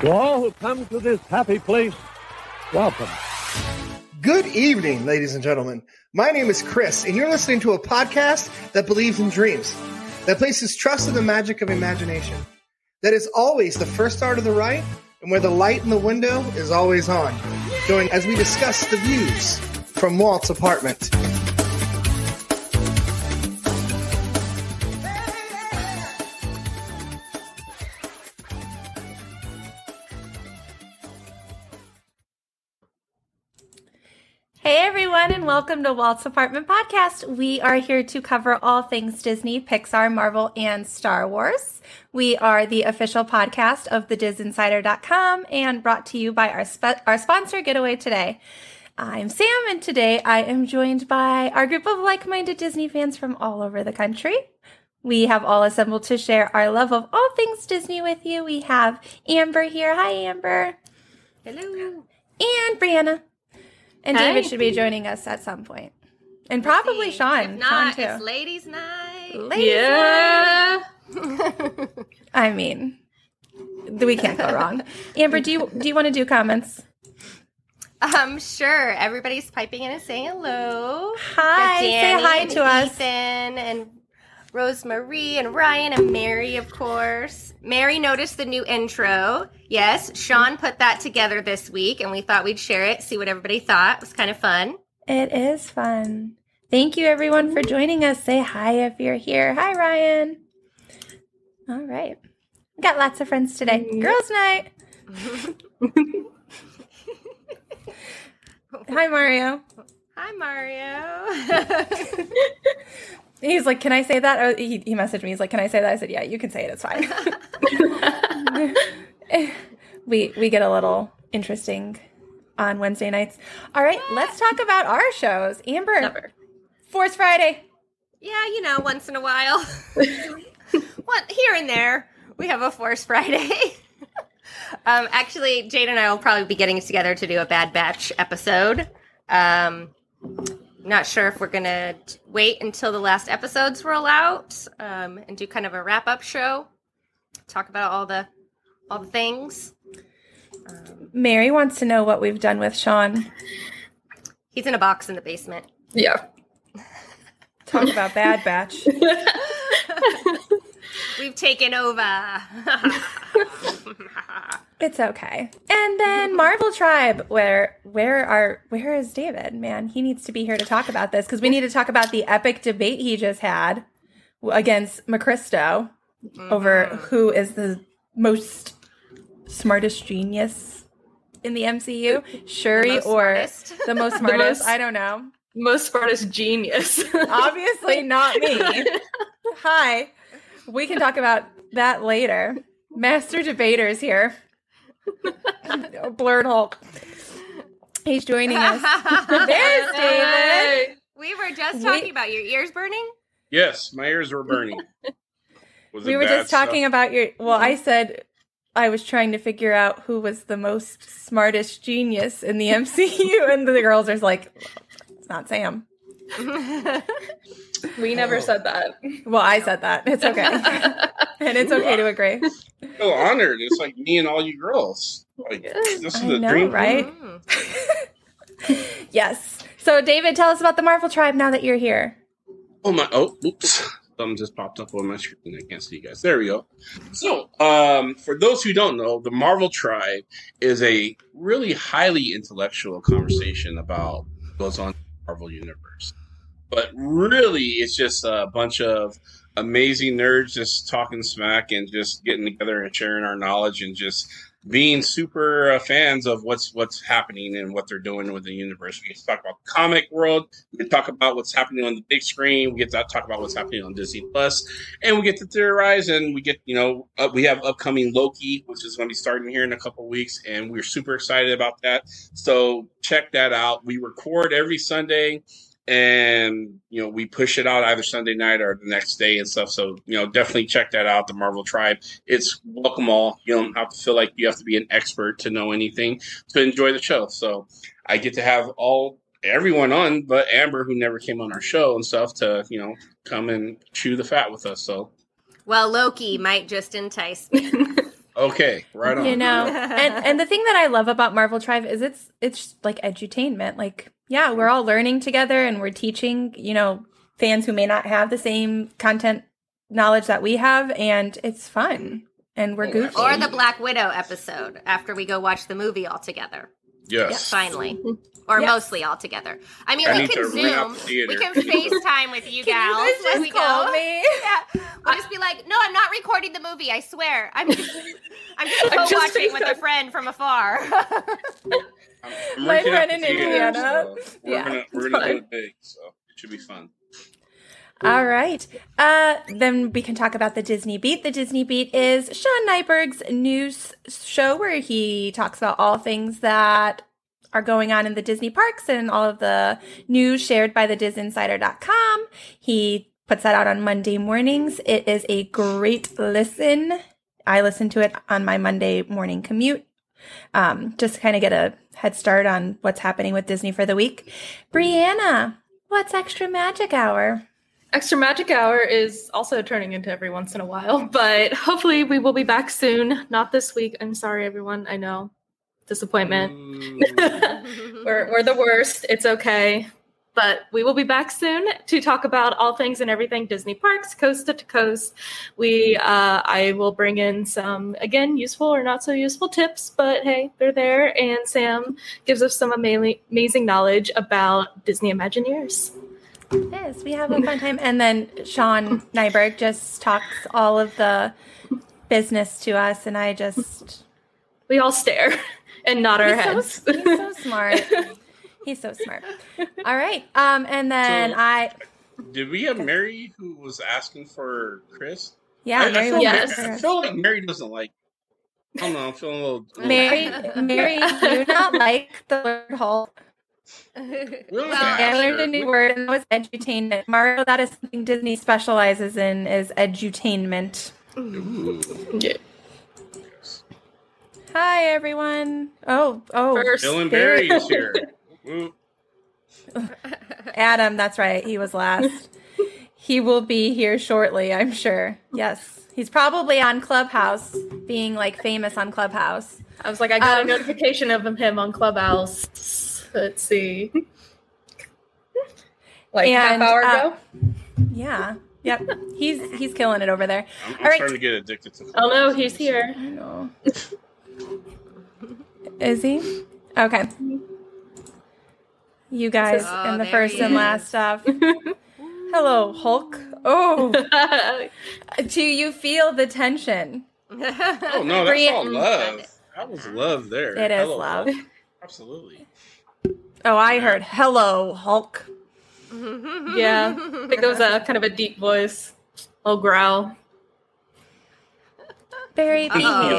To all who come to this happy place, welcome. Good evening, ladies and gentlemen. My name is Chris, and you're listening to a podcast that believes in dreams, that places trust in the magic of imagination, that is always the first start of the right, and where the light in the window is always on. Join as we discuss the views from Walt's apartment. And welcome to Walt's Apartment Podcast. We are here to cover all things Disney, Pixar, Marvel, and Star Wars. We are the official podcast of the thedisinsider.com and brought to you by our, spe- our sponsor, Getaway Today. I'm Sam, and today I am joined by our group of like minded Disney fans from all over the country. We have all assembled to share our love of all things Disney with you. We have Amber here. Hi, Amber. Hello. And Breanna. And. David should be joining us at some point. And probably See, Sean. If not, Sean it's ladies' night. Ladies yeah. I mean, we can't go wrong. Amber, do you do you want to do comments? um, sure. Everybody's piping in and saying hello. Hi, Got say Danny hi and to us. Ethan and Rosemarie and Ryan and Mary, of course. Mary noticed the new intro. Yes, Sean put that together this week, and we thought we'd share it, see what everybody thought. It was kind of fun. It is fun. Thank you everyone for joining us. Say hi if you're here. Hi, Ryan. All right. We got lots of friends today. Mm-hmm. Girls' night. Hi, Mario. Hi, Mario. He's like, "Can I say that?" Oh, he, he messaged me. He's like, "Can I say that?" I said, "Yeah, you can say it. It's fine." we we get a little interesting on Wednesday nights. All right, let's talk about our shows. Amber, Never. Force Friday. Yeah, you know, once in a while. what here and there, we have a Force Friday. um, actually, Jade and I will probably be getting together to do a Bad Batch episode. Um, not sure if we're gonna wait until the last episodes roll out um, and do kind of a wrap up show. Talk about all the all the things. Um, Mary wants to know what we've done with Sean. he's in a box in the basement. Yeah. Talk about Bad Batch. We've taken over. It's okay. And then Marvel Tribe, where where are where is David? Man, he needs to be here to talk about this because we need to talk about the epic debate he just had against McCristo over mm-hmm. who is the most smartest genius in the MCU, Shuri most or the most smartest. most- I don't know. Most smartest genius. Obviously not me. Hi. We can talk about that later. Master debaters here. Blerd Hulk. He's joining us. There's David. We were just We- talking about your ears burning. Yes, my ears were burning. Was We were just talking stuff? about your. Well, I said I was trying to figure out who was the most smartest genius in the MCU, and the girls are like, "It's not Sam." we never said that. Well, I said that. It's okay, and it's okay to agree. feel honored. It's like me and all you girls. Like this is I the know, dream. right? Yes. So, David, tell us about the Marvel Tribe now that you're here. Oh my! Oh, oops! Something just popped up on my screen. I can't see you guys. There we go. So, um, for those who don't know, the Marvel Tribe is a really highly intellectual conversation about what goes on in the Marvel universe. But really, it's just a bunch of amazing nerds just talking smack and just getting together and sharing our knowledge and just being super uh, fans of what's what's happening and what they're doing with the universe. We get to talk about the comic world. We get to talk about what's happening on the big screen. We get to talk about what's happening on Disney Plus, and we get to theorize. And we get you know uh, we have upcoming Loki, which is going to be starting here in a couple weeks, and we're super excited about that. So check that out. We record every Sunday and you know we push it out either Sunday night or the next day and stuff. So you know definitely check that out. The Marvel Tribe. It's welcome all. You don't have to feel like you have to be an expert to know anything to enjoy the show. So I get to have all everyone on, but Amber who never came on our show and stuff to you know come and chew the fat with us. So Well, Loki might just entice me. Okay, right on. you know and and the thing that i love about marvel tribe is it's it's like edutainment like yeah we're all learning together and we're teaching you know fans who may not have the same content knowledge that we have and it's fun and we're Oh, goofy. Or the Black Widow episode after we go watch the movie all together. yes. Finally. Or Yes. mostly all together. I mean, I we can to rent out Zoom. We can FaceTime with you Can gals you guys when just we call go. me? Yeah. We'll just be like, no, I'm not recording the movie. I swear. I'm just, I'm just I'm just co-watching with a friend from afar. I'm, I'm My friend in theater, Indiana. so we're Yeah, gonna we're it's gonna do it big, so it should be fun. All right. Uh, then we can talk about the Disney Beat. The Disney Beat is Sean Nyberg's news show where he talks about all things that are going on in the Disney parks and all of the news shared by the DisInsider.com. He puts that out on Monday mornings. It is a great listen. I listen to it on my Monday morning commute. Um, just kind of get a head start on what's happening with Disney for the week. Breanna, what's extra magic hour? Extra Magic Hour is also turning into every once in a while, but hopefully we will be back soon. Not this week. I'm sorry, everyone. I know. Disappointment. Mm, we're, we're the worst. It's okay. But we will be back soon to talk about all things and everything Disney parks, coast to coast. We, uh, I will bring in some, again, useful or not so useful tips, but hey, they're there. And Sam gives us some ama- amazing knowledge about Disney Imagineers. Yes, we have a fun time. And then Sean Nyberg just talks all of the business to us, and I just. We all stare and nod our He's so, heads. he's so smart. He's so smart. All right. Um, and then So- I. Did we have Mary who was asking for Chris? Yeah, I, I Mary feel, was Yes. I feel like Mary doesn't like. I don't know. I'm feeling a little. a little- Mary, Mary, do not like the word Hulk. don't well, I learned her. a new word, and that was edutainment. Mario, that is something Disney specializes in, is edutainment. Ooh. Yeah. Yes. Hi, everyone. Oh, oh. First, Dylan Barry is here. Adam, that's right. He was last. he will be here shortly, I'm sure. Yes. He's probably on Clubhouse, being like famous on Clubhouse. I was like, I got Um, a notification of him on Clubhouse. Let's see. Like And, half hour uh, ago. Yeah. Yep. He's he's killing it over there. I'm, I'm All right. starting to get addicted to. Oh no, he's here. I know. Is he? Okay. You guys Oh, and the first and last stuff. Hello, Hulk. Oh, do you feel the tension? Oh no, that's Bri- all love. That was love there. It is Hello, love. Hulk. Absolutely. Oh, I heard hello, Hulk. yeah, I think it was a kind of a deep voice, little growl. Very Uh-oh.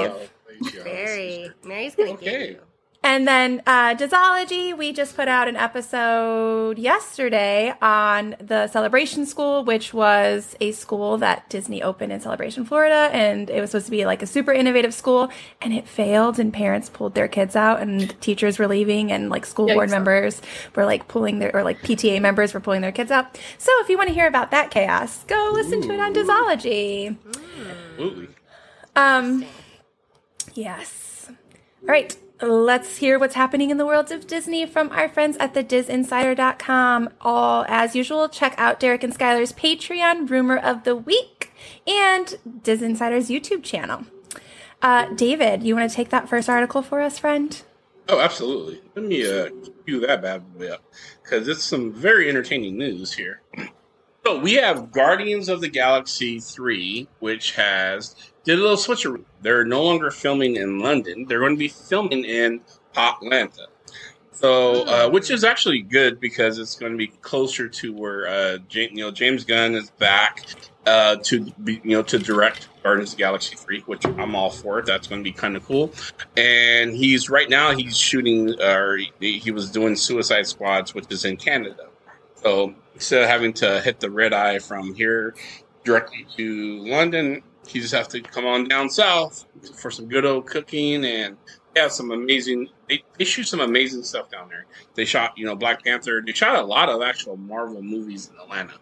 behave. Thank you. Mary. Mary's gonna get Okay. you. And then uh, Disology, we just put out an episode yesterday on the Celebration School, which was a school that Disney opened in Celebration, Florida. And it was supposed to be like a super innovative school, and it failed, and parents pulled their kids out, and teachers were leaving, and like school board Yikes. members were like pulling their, or like PTA members were pulling their kids out. So if you want to hear about that chaos, go listen to it on Disology. Absolutely. Um, yes. All right. Let's hear what's happening in the world of Disney from our friends at the DisInsider.com. All as usual, check out Derek and Skylar's Patreon rumor of the week and DisInsider's YouTube channel. Uh, David, you want to take that first article for us, friend? Oh, absolutely. Let me uh, cue that bad boy up because it's some very entertaining news here. So we have Guardians of the Galaxy 3, which has did a little switcheroo. They're no longer filming in London. They're going to be filming in Atlanta. So, uh, which is actually good because it's going to be closer to where uh, James, you know James Gunn is back uh, to be, you know to direct Guardians of the Galaxy 3, which I'm all for. That's going to be kind of cool and he's right now he's shooting or he, he was doing suicide squads which is in canada so instead of having to hit the red eye from here directly to london he just have to come on down south for some good old cooking and they have some amazing they, they shoot some amazing stuff down there they shot you know black panther they shot a lot of actual marvel movies in atlanta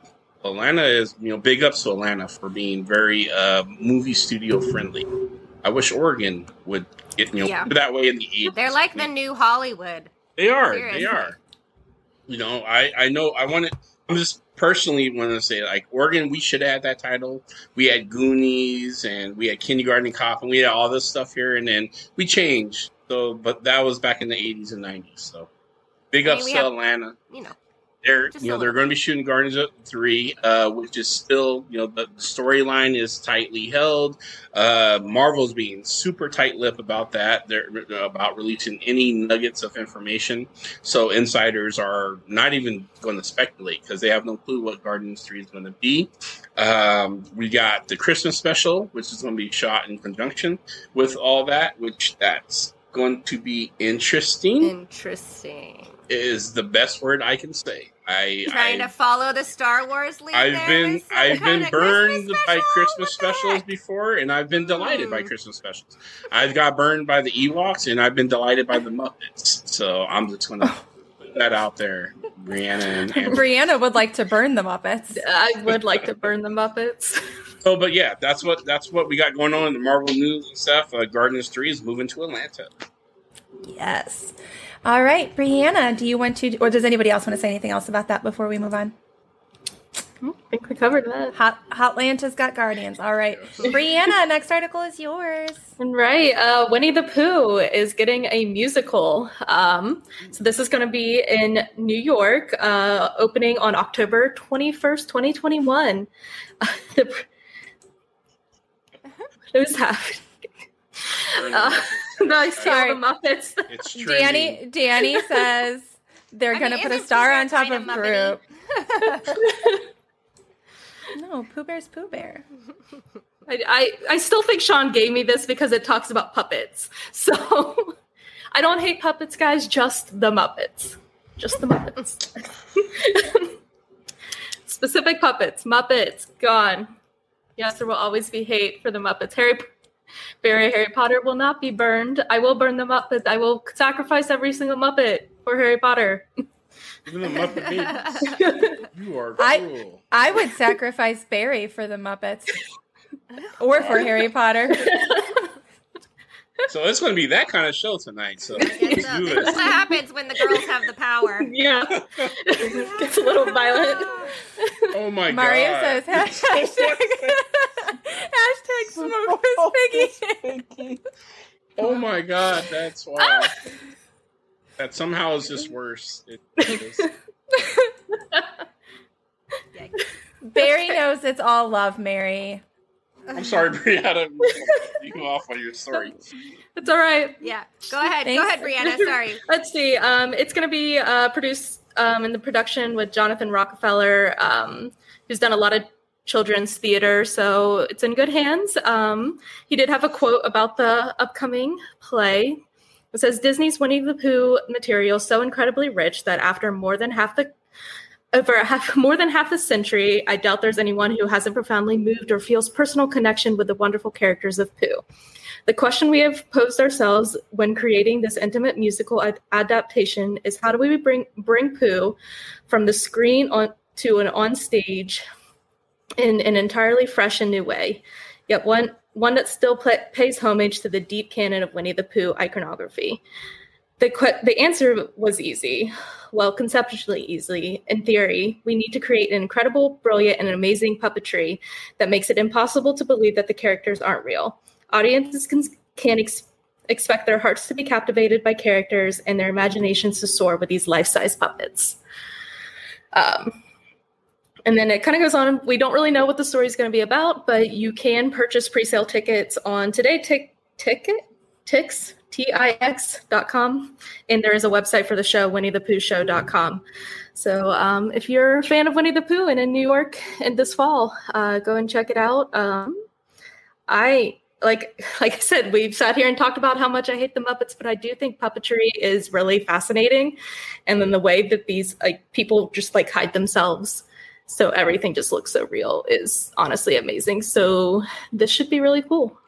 Atlanta is, you know, big ups to Atlanta for being very uh, movie studio friendly. I wish Oregon would get you know Yeah. that way in the 80s. They're like the new Hollywood. They are. Seriously. They are. You know, I I know. I want to. I'm just personally want to say like Oregon. We should have had that title. We had Goonies and we had Kindergarten Cop and we had all this stuff here, and then we changed. So, but that was back in the 80s and 90s. So, big I mean, ups to have- Atlanta. You know, They're Just you know they're going to be shooting Guardians of three, uh, which is still you know the storyline is tightly held. Uh, Marvel's being super tight-lipped about that. They're about releasing any nuggets of information. So insiders are not even going to speculate because they have no clue what Guardians three is going to be. Um, we got the Christmas special, which is going to be shot in conjunction with all that, which that's going to be interesting. interesting. is the best word I can say. I Trying I, to follow the Star Wars lead. I've there been I've been burned Christmas by? Christmas specials before, and I've been delighted by Hmm. Christmas specials. I've got burned by the Ewoks, and I've been delighted by the Muppets. So I'm just gonna put that out there, Breanna and Amber. Breanna would like to burn the Muppets. I would like to burn the Muppets. So, but yeah, that's what that's what we got going on in the Marvel news and stuff. Uh, Guardians Three is moving to Atlanta. Yes. All right, Breanna, do you want to, or does anybody else want to say anything else about that before we move on? I think we covered that. Hot Hotlanta's got Guardians. All right, Breanna, next article is yours. Right. Uh, Winnie the Pooh is getting a musical. Um, so this is going to be in New York, uh, opening on October 21st, 2021. the, who's happening? Uh, no, I Sorry. the Muppets. It's Danny. Danny says they're I going to mean, put a star on top of kinda group. Muppety? No, Pooh Bear's Pooh Bear. I, I, I still think Sean gave me this because it talks about puppets. So I don't hate puppets, guys, just the Muppets. Just the Muppets. Specific puppets. Muppets, gone. Yes, there will always be hate for the Muppets. Harry Barry Harry Potter will not be burned. I will burn the Muppets. I will sacrifice every single Muppet for Harry Potter. Even the Muppet Babies. You are I- I would sacrifice Barry for the Muppets. Or for Harry Potter. So it's going to be that kind of show tonight. So I guess let's do This what happens when the girls have the power. yeah. Gets a little violent. Oh my Mario god! Mario says hashtag, hashtag smoke this piggy. Oh my god, that's wild. that somehow is just worse. It, it is. Barry knows it's all love, Mary. I'm sorry, Breanna. You go off on your story. It's all right. Yeah. Go ahead. Thanks. Go ahead, Breanna. Sorry. Let's see. Um, it's going to be uh, produced um, in the production with Jonathan Rockefeller, um, who's done a lot of children's theater, so it's in good hands. Um, he did have a quote about the upcoming play. It says Disney's Winnie the Pooh material so incredibly rich that after more than half the over half, more than half a century, I doubt there's anyone who hasn't profoundly moved or feels personal connection with the wonderful characters of Pooh. The question we have posed ourselves when creating this intimate musical ad- adaptation is how do we bring bring Pooh from the screen on to an on stage in an entirely fresh and new way, yet one one that still pays homage to the deep canon of Winnie the Pooh iconography. The the answer was easy. Well, conceptually easy. In theory, we need to create an incredible, brilliant, and amazing puppetry that makes it impossible to believe that the characters aren't real. Audiences can, can ex- expect their hearts to be captivated by characters and their imaginations to soar with these life-size puppets. Um, and then it kind of goes on. We don't really know what the story is going to be about, but you can purchase pre-sale tickets on today tick ticket tix t-i-x dot and there is a website for the show winnie the pooh show.com so um, if you're a fan of winnie the pooh and in new york in this fall uh, go and check it out. Um, i like like i said we've sat here and talked about how much i hate the muppets but i do think puppetry is really fascinating. And then the way that these like people just like hide themselves so everything just looks so real is honestly amazing. So this should be really cool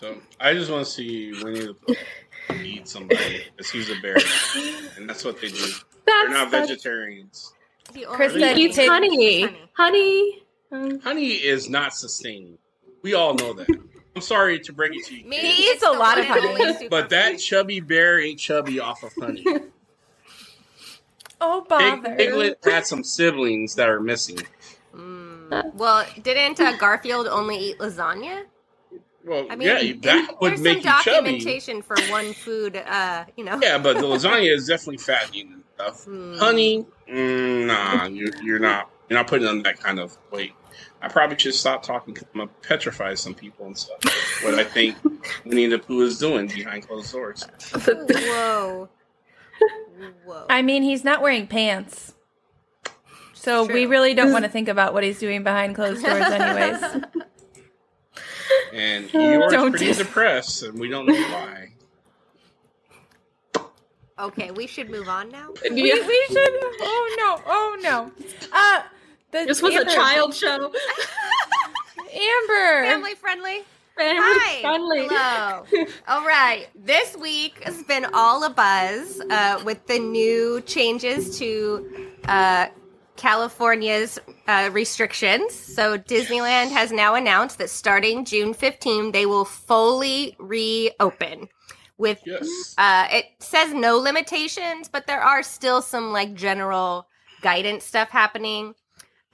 So I just want to see Winnie the Pooh eat somebody because he's a bear, and that's what they do. They're not that's- vegetarians. The only Kristen, He eats Take- honey. Honey. Honey. Honey is not sustaining. We all know that. I'm sorry to break it to you, Me, kids, eats a lot of honey. but that chubby bear ain't chubby off of honey. Oh, Pig, bother. Piglet had some siblings that are missing. Mm. Well, didn't uh, Garfield only eat lasagna? Well, I mean, yeah, in- that would there's make some you chubby. documentation for one food. Uh, you know. Yeah, but the lasagna is definitely fattening and stuff. Hmm. Honey, mm, nah, you're, you're not. You're not putting on that kind of weight. I probably should stop talking because I'm gonna petrify some people and stuff. what I think Winnie the Pooh is doing behind closed doors. Whoa. Whoa. I mean, he's not wearing pants. So we really don't want to think about what he's doing behind closed doors, anyways. And you're Don't pretty do- depressed, and we don't know why. okay, we should move on now. we, we should. Oh no! Oh no! Uh, the, This was a child show. Amber. Family friendly. Family Hi. friendly. Hello. All right. This week has been all a buzz uh, with the new changes to uh, California's uh, restrictions. So Disneyland has now announced that starting June 15, they will fully reopen. With Yes. uh, it says no limitations, but there are still some like general guidance stuff happening.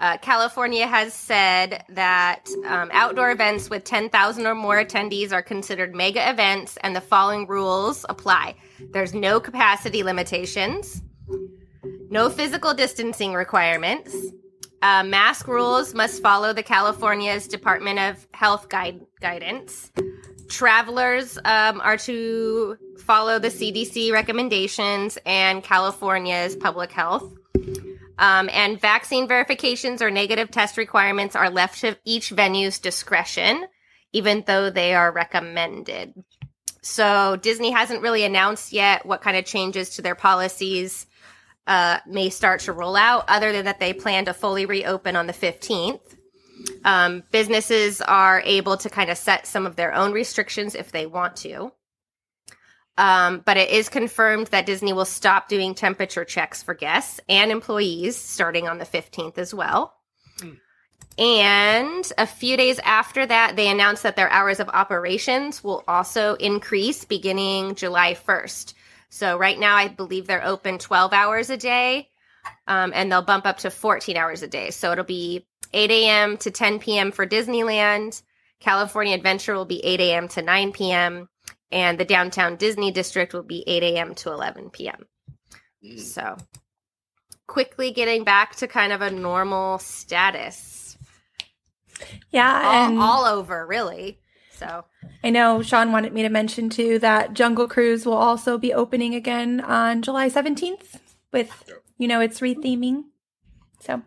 Uh, California has said that um, outdoor events with 10,000 or more attendees are considered mega events, and the following rules apply. There's no capacity limitations, no physical distancing requirements. Uh, mask rules must follow the California's Department of Health guide, guidance. Travelers um, are to follow the CDC recommendations and California's public health. Um, and vaccine verifications or negative test requirements are left to each venue's discretion, even though they are recommended. So Disney hasn't really announced yet what kind of changes to their policies uh, may start to roll out, other than that they plan to fully reopen on the 15th. Um, businesses are able to kind of set some of their own restrictions if they want to. Um, but it is confirmed that Disney will stop doing temperature checks for guests and employees starting on the 15th as well. And a few days after that, they announced that their hours of operations will also increase beginning July 1st. So right now, I believe they're open 12 hours a day, um, and they'll bump up to 14 hours a day. So it'll be 8 a.m. to 10 p.m. for Disneyland. California Adventure will be 8 a.m. to 9 p.m. And the downtown Disney district will be 8 a.m. to 11 p.m. Mm. So quickly getting back to kind of a normal status. Yeah, and All, all over, really. So I know Sean wanted me to mention too that Jungle Cruise will also be opening again on July 17th with, you know, its retheming. So,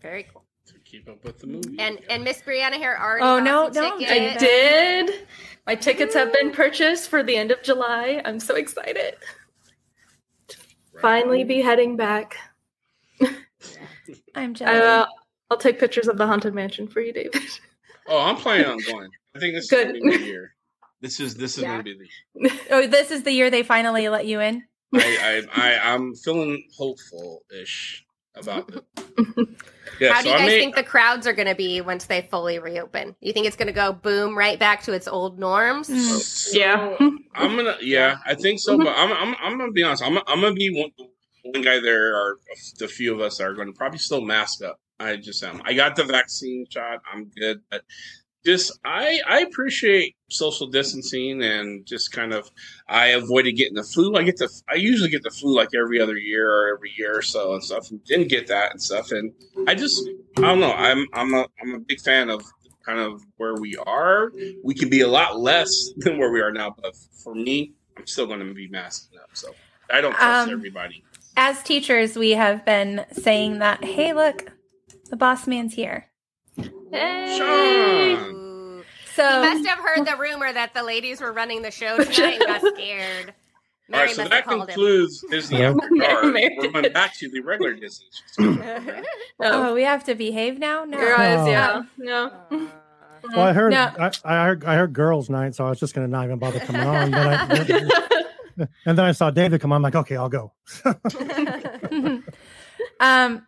very cool. To keep up with the movie. And and Miss Breanna here already. Oh, got no, the no, ticket. I did. My tickets have been purchased for the end of July. I'm so excited. Finally be heading back. I'm jealous. Uh, I'll take pictures of the haunted mansion for you, David. Oh, I'm planning on going. I think this is Good. gonna be the year. This is this is Yeah. gonna be the. oh, this is the year they finally let you in. I I, I I'm feeling hopeful ish about it. Yeah, How so do you I guys may, think the crowds are going to be once they fully reopen? You think it's going to go boom right back to its old norms? Mm. Yeah. I'm gonna yeah, I think so, but I'm I'm I'm gonna be honest. I'm I'm gonna be one, one guy there are the few of us that are going to probably still mask up. I just am. I got the vaccine shot. I'm good, but just I I appreciate social distancing and just kind of I avoided getting the flu. I get the I usually get the flu like every other year or every year or so and stuff. And didn't get that and stuff. And I just I don't know. I'm I'm a I'm a big fan of kind of where we are. We could be a lot less than where we are now, but for me, I'm still going to be masking up. So I don't trust Um, everybody. As teachers, we have been saying that, hey, look, the boss man's here. Hey. Sean. So, You must have heard the rumor that the ladies were running the show tonight and got scared. Mary right, so that have him. concludes Disney. Yeah. We're going back to the regular Disney. program. oh, we have to behave now? No. Your eyes, Oh. yeah. No. Uh, Well, I heard, No. I, I heard, I heard girls' night, so I was just gonna not even bother coming on. But I, and then I saw David come on. I'm like, okay, I'll go. um,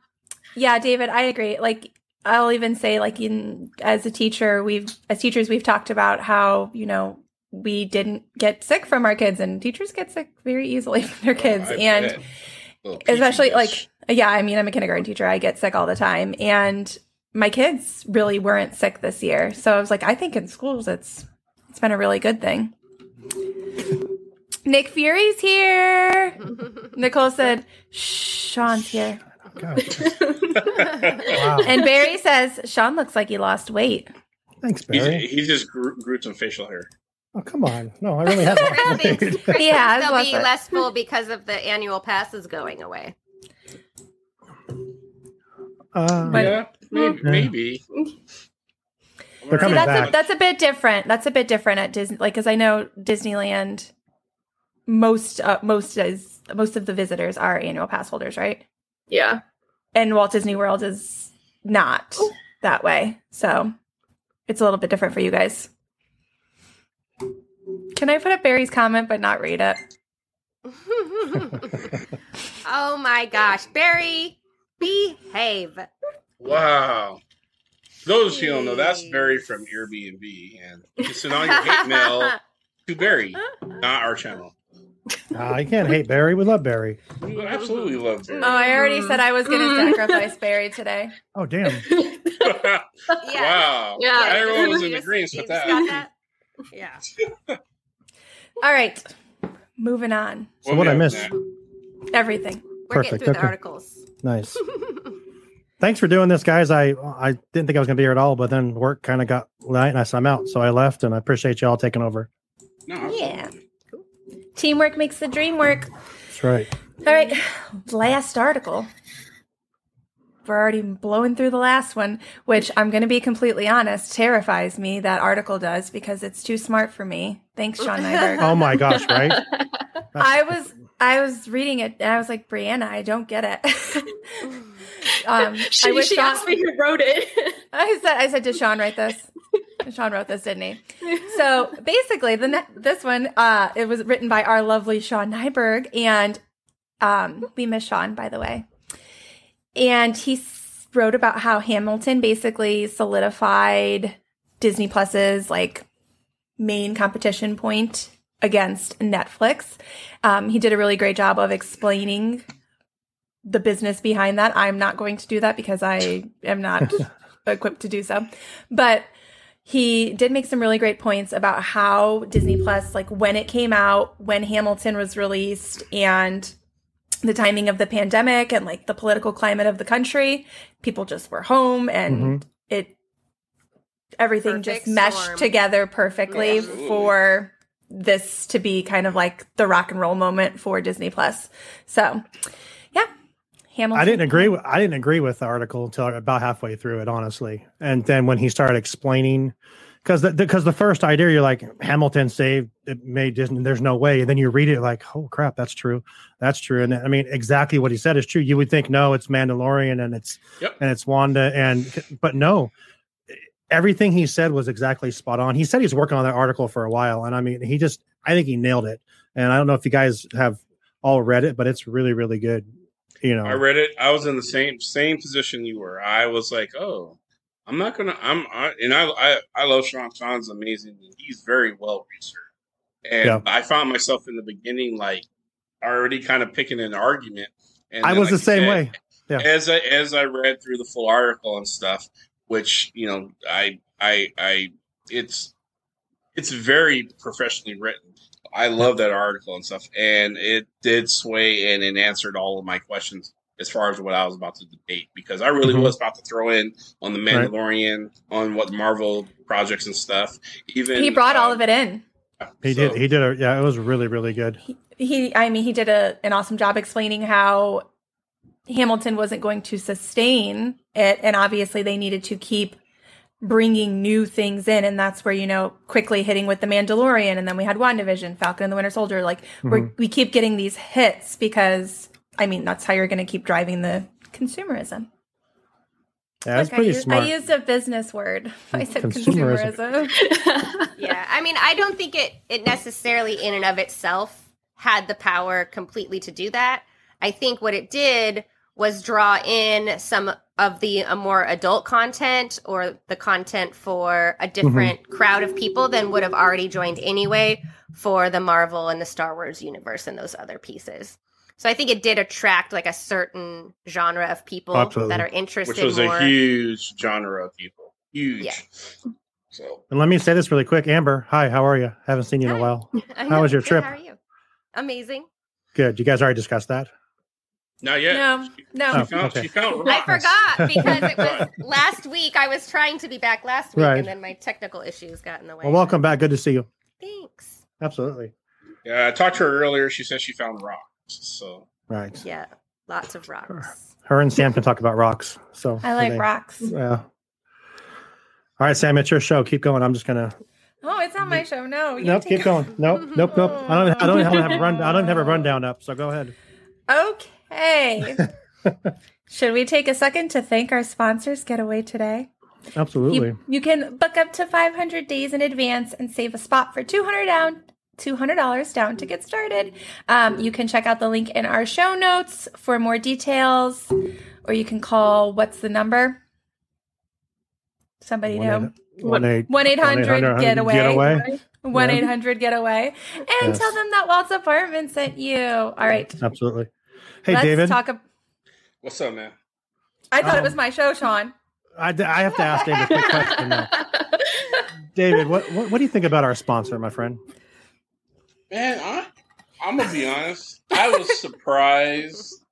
yeah, David, I agree. Like, I'll even say like in as a teacher, we've as teachers we've talked about how, you know, we didn't get sick from our kids and teachers get sick very easily from their oh, kids I and bet. Little petri especially dish. like yeah i mean i'm a kindergarten teacher i get sick all the time and my kids really weren't sick this year so i was like i think in schools it's it's been a really good thing nick fury's here nicole said sean's here God. Wow. and barry says sean looks like he lost weight Thanks, He's, Barry. he just grew, grew some facial hair. Oh, come on. No, I really haven't. Yeah, they'll be it. less full because of the annual passes going away. Uh, But- yeah, maybe. maybe. They're See, coming that's back. a, that's a bit different. That's a bit different at Disney, like because I know Disneyland. Most uh, most is most of the visitors are annual pass holders, right? Yeah. And Walt Disney World is not that way, so it's a little bit different for you guys. Can I put up Barry's comment but not read it? oh my gosh, Barry, behave. Wow. Those who don't know, that's Barry from Airbnb, and you can send all your hate mail to Barry, not our channel. Ah, you can't hate Barry. We love Barry. We absolutely love Barry. Oh, I already said I was going to sacrifice Barry today. Oh, damn. wow. Yeah. Everyone was in just- agreement you with that. that? Yeah. All right, moving on. So what we I have missed? Everything. We're Perfect, getting through okay. the articles. Nice. Thanks for doing this, guys. I I didn't think I was going to be here at all, but then work kind of got late and I said I'm out. So I left and I appreciate you all taking over. No, Yeah. Teamwork makes the dream work. That's right. All right, last article. We're already blowing through the last one, which I'm going to be completely honest, terrifies me. That article does because it's too smart for me. Thanks, Sean Nyberg. Oh my gosh, right? I was I was reading it and I was like, Breanna, I don't get it. um, she I wish she Sean, asked me who wrote it. I said, I said, did Sean write this? Sean wrote this, didn't he? So basically, the ne- this one, uh, it was written by our lovely Sean Nyberg, and um, we miss Sean, by the way. And he s- wrote about how Hamilton basically solidified Disney Plus's like main competition point against Netflix. Um, he did a really great job of explaining the business behind that. I'm not going to do that because I am not equipped to do so. But he did make some really great points about how Disney Plus, like when it came out, when Hamilton was released, and the timing of the pandemic and like the political climate of the country, people just were home and mm-hmm. it everything Perfect just meshed storm. together perfectly Yeah. for this to be kind of like the rock and roll moment for Disney Plus. So, yeah. Hamilton. I didn't agree with I didn't agree with the article until about halfway through it, honestly. And then when he started explaining, because the because the, first idea you're like Hamilton saved it made Disney. There's no way. And then you read it like, oh crap, that's true, that's true. And I mean, exactly what he said is true. You would think no, it's Mandalorian and it's Yep. and it's Wanda and but no, everything he said was exactly spot on. He said he's working on that article for a while, and I mean, he just I think he nailed it. And I don't know if you guys have all read it, but it's really really good. You know, I read it. I was in the same same position you were. I was like, oh, I'm not gonna. I'm I, and I, I I love Sean. Sean's amazing. He's very well researched. And Yeah. I found myself in the beginning like already kind of picking an argument. And I was like the same said, way. Yeah. As I as I read through the full article and stuff, which you know, I I I it's it's very professionally written. I love that article and stuff, and it did sway and it answered all of my questions as far as what I was about to debate because I really Mhm. was about to throw in on the Right. Mandalorian, on what Marvel projects and stuff. Even He brought all um, of it in. He so- did. He did. A, yeah, it was really, really good. he he i mean he did a, an awesome job explaining how hamilton wasn't going to sustain it and obviously they needed to keep bringing new things in and that's where you know quickly hitting with the mandalorian and then we had wandavision falcon and the winter soldier like we're, we keep getting these hits because i mean that's how you're going to keep driving the consumerism Yeah, it's Look, I, pretty used, smart. I used a business word i said Consumerism. consumerism, yeah, I mean, I don't think it it necessarily in and of itself had the power completely to do that. I think what it did was draw in some of the uh, more adult content or the content for a different crowd of people than would have already joined anyway for the Marvel and the Star Wars universe and those other pieces. So I think it did attract like a certain genre of people Absolutely. that are interested which was more. a huge genre of people. Huge. Yeah. So And let me say this really quick. Amber, hi, how are you? Haven't seen you in a while. How was your Good, trip? How are you? Amazing. Good. You guys already discussed that? not yet. No, no. Oh. She found, okay. she found I forgot because it was last week. I was trying to be back last week, Right. and then my technical issues got in the way. Well, welcome back. Good to see you. Thanks. Absolutely. Yeah, I talked to her earlier. She said she found rocks. So Right. Yeah, lots of rocks. Her and Sam can talk about rocks. So I like they- rocks. Yeah. All right, Sam, it's your show. Keep going. I'm just gonna. Oh, it's not my show. No. you Nope, keep going. Nope, nope, nope. I don't. I don't have a run. I don't have a rundown up. So go ahead. Okay. Should we take a second to thank our sponsors, Getaway Today? Absolutely. You, you can book up to 500 days in advance and save a spot for 200 down. $200 down to get started. Um, you can check out the link in our show notes for more details, or you can call what's the number? Somebody know? One eight. 1 800 Getaway. Getaway. 1 Yeah. 800 Getaway. And Yes. tell them that Walt's Apartment sent you. All right. Absolutely. Hey, let's David. talk. Ab- what's up, man? I thought it Um, was my show, Sean. I, I have to ask David a quick question now. David, what, what what do you think about our sponsor, my friend? Man, I, I'm gonna be honest. I was surprised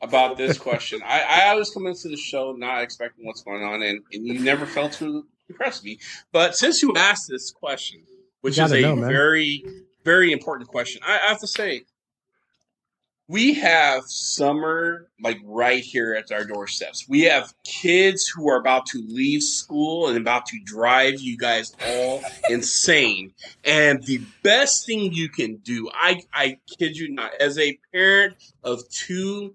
about this question. I, I always come into the show not expecting what's going on, and, and you never failed to impress me. But since you asked this question, which is a know, very, very important question, I, I have to say, we have summer like right here at our doorsteps. We have kids who are about to leave school and about to drive you guys all insane. And the best thing you can do, I I kid you not, as a parent of two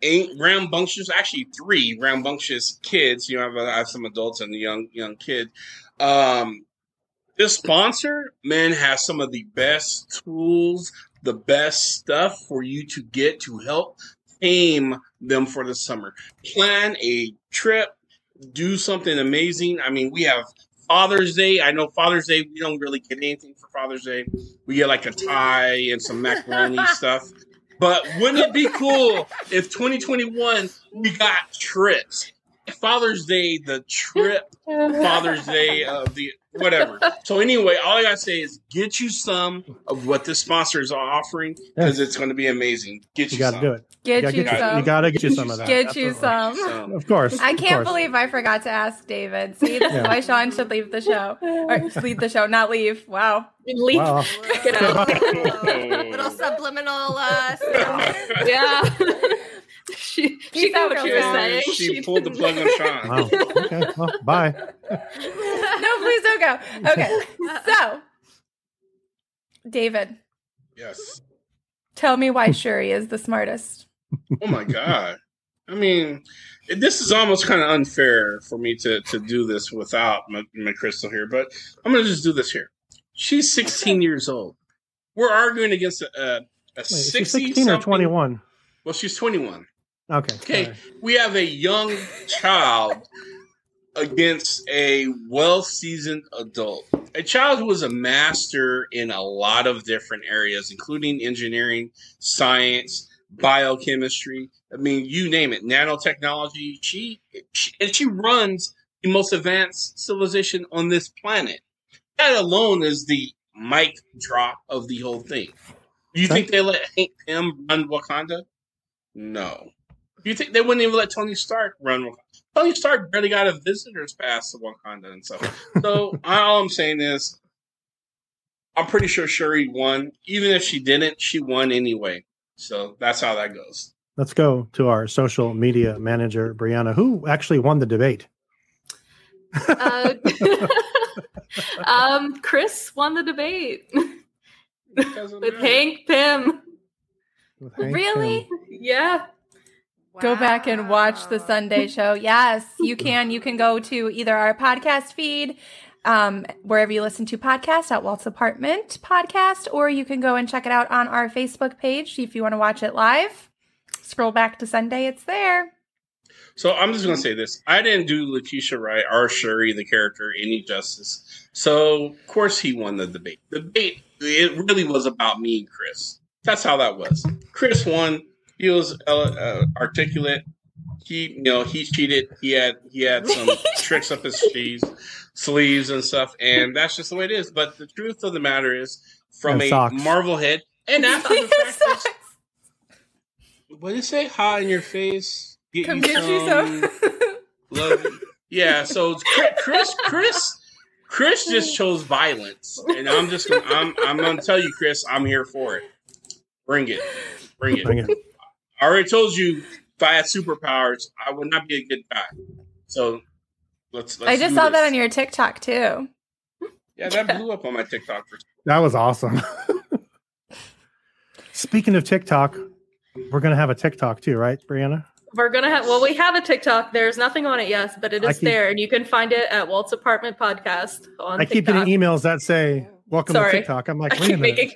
eight rambunctious, actually three rambunctious kids, you know, I have, I have some adults and a young young kid. Um, this sponsor, man, has some of the best tools, the best stuff for you to get to help tame them for the summer. Plan a trip, do something amazing. I mean, we have Father's Day. I know Father's Day, we don't really get anything for Father's Day. We get like a tie and some macaroni stuff. But wouldn't it be cool if 2021 we got trips? Father's Day, the trip Father's Day of the whatever. So anyway, all I gotta say is get you some of what this sponsor is offering because it's going to be amazing. Get you, You got to some. do it. Get gotta you get some. You got to get you some of that. Get you some. So, Of course. I can't course. believe I forgot to ask David. See, this is why Sean should leave the show. Or leave the show, not leave. Wow. Leave. Wow. Get out. Little subliminal. Uh. Yeah. she she Peace knew out, what you were girlfriend. saying. she pulled the plug on Sean. Wow. Okay. Well, bye. no, please don't go. Okay. So, David, Yes. tell me why Shuri is the smartest. Oh my god. I mean, this is almost kind of unfair for me to to do this without my, my crystal here, but I'm gonna just do this here. She's 16 years old. We're arguing against a, a, a Wait, 60 16 or 21? Well, she's 21. Okay. Okay, sorry. we have a young child against a well seasoned adult. A child who is a master in a lot of different areas, including engineering, science, biochemistry. I mean, you name it, nanotechnology. She, she and she runs the most advanced civilization on this planet. That alone is the mic drop of the whole thing. Do you think they let Hank Pym run Wakanda? No. Do you think they wouldn't even let Tony Stark run Wakanda? Tony Stark barely got a visitor's pass to Wakanda and stuff. So all I'm saying is, I'm pretty sure Shuri won. Even if she didn't, she won anyway. So that's how that goes. Let's go to our social media manager, Breanna, who actually won the debate. Uh, um, Chris won the debate with Hank Pym. with Hank Really? Pym. Yeah. Go back and watch the Sunday show. Yes, you can. You can go to either our podcast feed, um, wherever you listen to podcasts at Walt's Apartment Podcast, or you can go and check it out on our Facebook page if you want to watch it live. scroll back to Sunday, it's there. So I'm just gonna say this: I didn't do Letitia Wright or Shuri, the character, any justice. So of course he won the debate. The debate it really was about me and Chris. That's how that was. Chris won. He was uh, uh, articulate. He, you know, he cheated. He had he had some tricks up his sleeves, sleeves and stuff, and that's just the way it is. But the truth of the matter is, from And a socks. Marvel head, and after the fact what did it say? Hot in your face. Get Come you get you some some. love. Yeah. So it's Chris, Chris, Chris, Chris just chose violence, and I'm just, gonna, I'm, I'm gonna tell you, Chris, I'm here for it. Bring it, bring it. Bring it. I already told you if I had superpowers, I would not be a good guy. So let's. let's I just saw this. that on your TikTok too. Yeah, that blew up on my TikTok. For, That was awesome. Speaking of TikTok, we're gonna have a TikTok too, right, Breanna? We're gonna have well, we have a TikTok. There's nothing on it yet, but it is keep- there, and you can find it at Walt's Apartment Podcast on I keep TikTok. getting emails that say "Welcome Sorry. to TikTok." I'm like, I wait a minute. making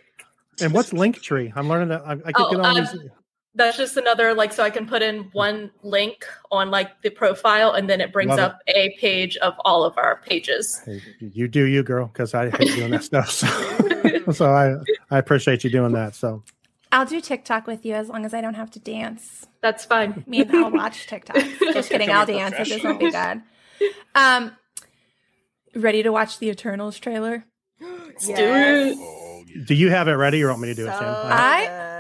And what's Linktree? I'm learning that. I, I keep Oh, getting all um, these. That's just another like so I can put in one link on like the profile, and then it brings Love it. up a page of all of our pages. Hey, you do you, girl, because I hate doing that stuff. So, so I I appreciate you doing that. So I'll do TikTok with you as long as I don't have to dance. That's fine. Me and I'll watch TikTok. Just kidding, I'll Become a dance. It doesn't be bad. Um, ready to watch the Eternals trailer? Let's do it. do you have it ready, or want me to do it, Sam? I- I got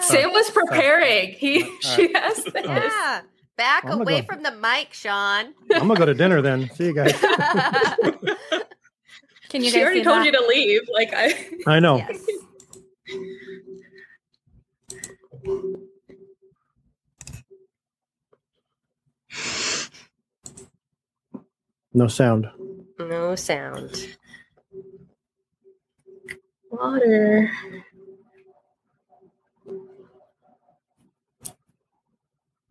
Sam was preparing. He All she has this. Yeah. Back I'm away go- from the mic, Sean. I'm gonna go to dinner then. See you guys. Can you she guys already told that? you to leave. Like I I know. yes. No sound. No sound. water.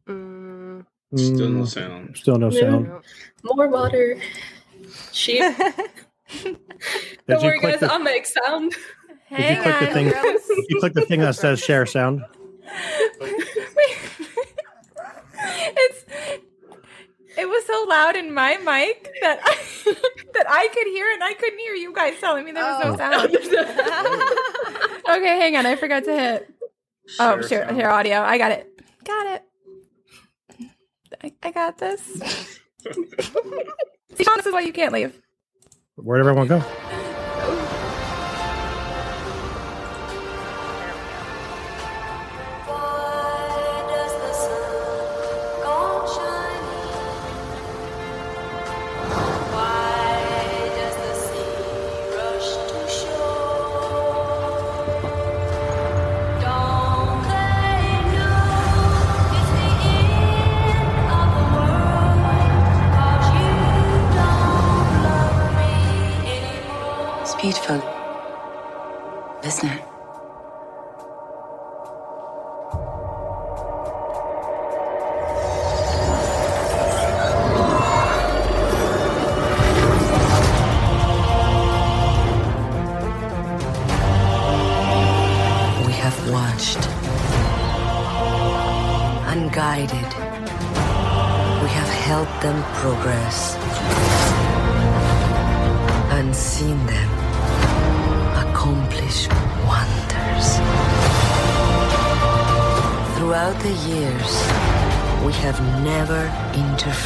Mm. Still no sound. Still no Yeah. sound. More water. She Did don't you worry click guys, the, I'll make sound. Hang click the thing? girls. did you click the thing that says share sound? it's it was so loud in my mic that I, that I could hear and I couldn't hear you guys telling me there was no Oh. sound. Okay, hang on. I forgot to hit. Oh, Share share, sound. share audio. I got it. Got it. I, I got this. See, this is why you can't leave. Where'd everyone go?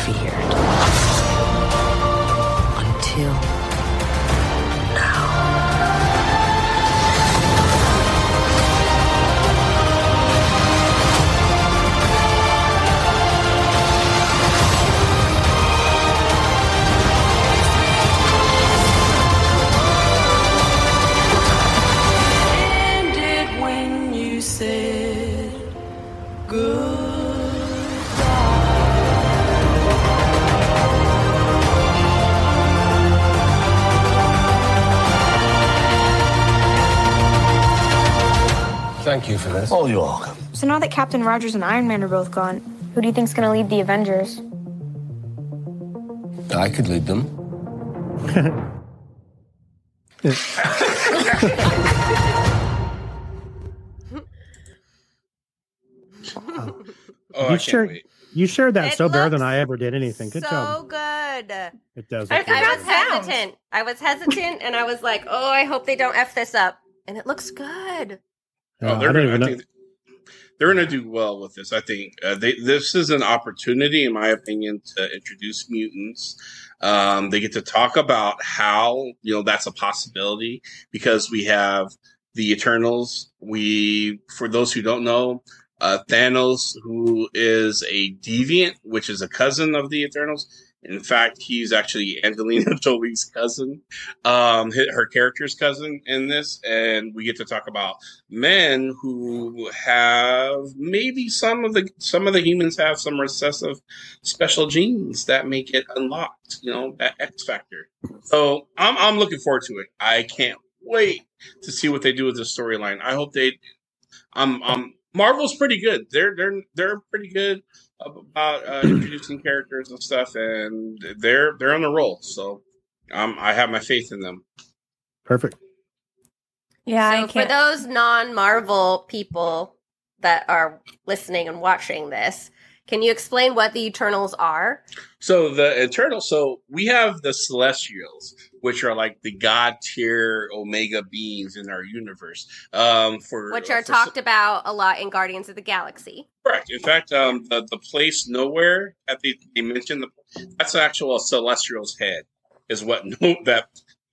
Interfered. Thank you for this. Oh, you're welcome. So now that Captain Rogers and Iron Man are both gone, who do you think's gonna lead the Avengers? I could lead them. Oh, you can't shared you shared that It so better than I ever did anything. Good so job. So good. It does. I I forgot was hesitant. I was hesitant, and I was like, "Oh, I hope they don't f this up." And it looks good. Uh, Oh, they're gonna, even I know. think they're going to do well with this. I think uh, they, this is an opportunity, in my opinion, to introduce mutants. Um, they get to talk about how you know that's a possibility because we have the Eternals. We, for those who don't know, uh, Thanos, who is a deviant, which is a cousin of the Eternals. In fact, he's actually Angelina Jolie's cousin, um, her character's cousin in this, and we get to talk about men who have maybe some of the some of the humans have some recessive special genes that make it unlocked. You know that X factor. So I'm I'm looking forward to it. I can't wait to see what they do with the storyline. I hope they. Um, um, Marvel's pretty good. They're they're they're pretty good about uh, introducing characters and stuff, and they're they're on the roll. So um, I have my faith in them. Perfect. Yeah, so I for those non-Marvel people that are listening and watching this, can you explain what the Eternals are? So the Eternal, so we have the Celestials, which are like the god tier Omega beings in our universe. Um, for Which are for- talked about a lot in Guardians of the Galaxy. Correct. In fact, um, the the place Knowhere at the they mentioned the that's actual Celestial's head is what no, that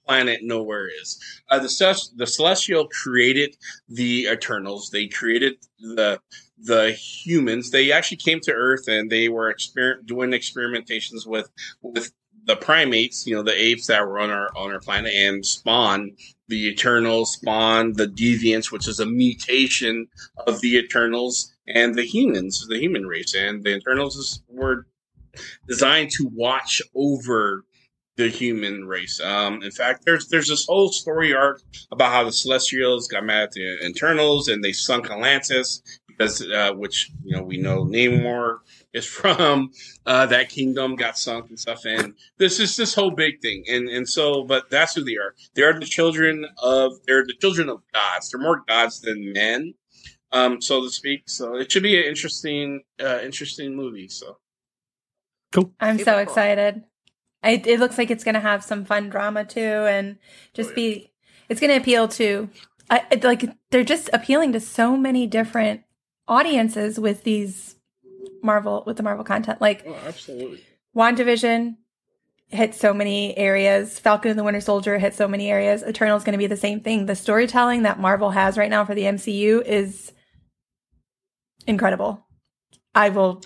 planet Knowhere is. Uh, the the Celestial created the Eternals. They created the the humans. They actually came to Earth and they were exper- doing experimentations with with the primates, you know, the apes that were on our on our planet, and spawn the Eternals, spawn the Deviants, which is a mutation of the Eternals and the humans, the human race, and the Eternals were designed to watch over the human race. Um, in fact, there's there's this whole story arc about how the Celestials got mad at the Eternals and they sunk Atlantis because, uh, which you know we know Namor is from uh, that kingdom got sunk and stuff. And this is this whole big thing. And and so, but that's who they are. They are the children of they're the children of gods. They're more gods than men um, so to speak. So it should be an interesting, uh, interesting movie. So cool. I'm so excited. I, it looks like it's going to have some fun drama too, and just Oh, yeah. be. It's going to appeal to, I like they're just appealing to so many different audiences with these Marvel with the Marvel content. Like oh, absolutely. WandaVision hit so many areas. Falcon and the Winter Soldier hit so many areas. Eternal is going to be the same thing. The storytelling that Marvel has right now for the MCU is incredible. I will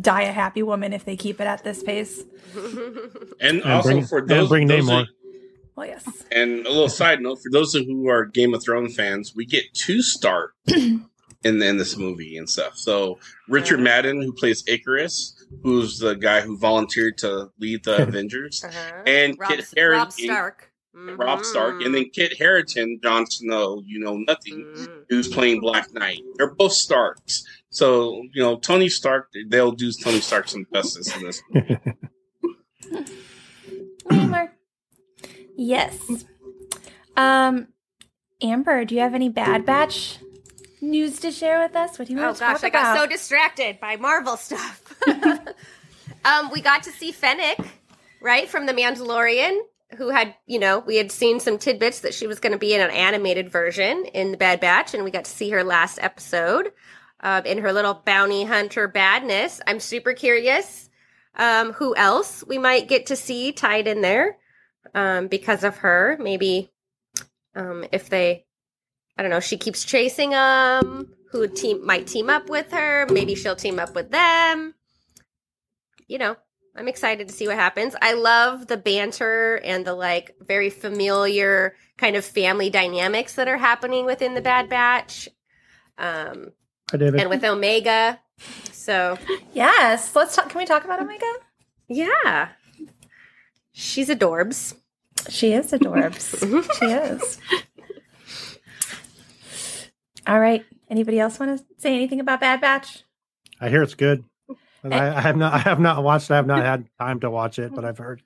die a happy woman if they keep it at this pace. And, And also bring- for and those, bring those Namor. of- Well, yes. and a little side note for those who are Game of Thrones fans, we get two Stark in in this movie and stuff. So Richard Madden, who plays Ikaris, who's the guy who volunteered to lead the Avengers, Uh-huh. and Rob, Kit Harington, Rob Stark. Rob Stark, and then Kit Harington, Jon Snow, you know nothing, Mhm. who's playing Black Knight. They're both Starks. So, you know, Tony Stark, they'll do Tony Stark some justice in this. Namor. Yes. Um, Amber, do you have any Bad Batch news to share with us? What do you Oh want to gosh, talk I got so distracted by Marvel stuff. um, we got to see Fennec, right, from The Mandalorian, who had, you know, we had seen some tidbits that she was going to be in an animated version in the Bad Batch, and we got to see her last episode uh, in her little bounty hunter badness. I'm super curious um, who else we might get to see tied in there um, because of her. Maybe um, if they I don't know, she keeps chasing them. Who team might team up with her? Maybe she'll team up with them. You know, I'm excited to see what happens. I love the banter and the like very familiar kind of family dynamics that are happening within the Bad Batch. Um, Hi, David. and with Omega. So, yes. Let's talk. Can we talk about Omega? yeah. She's adorbs. She is adorbs. she is. All right. Anybody else want to say anything about Bad Batch? I hear it's good. And I, I have not. I have not watched. I have not had time to watch it, but I've heard.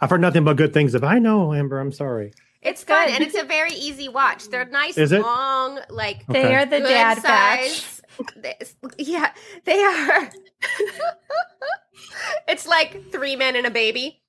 I've heard nothing but good things. If I know, Amber. I'm sorry. It's good. and it's a very easy watch. They're nice, Is it? long, like they are the good Dad size Batch. Yeah, they are. it's like three men and a baby.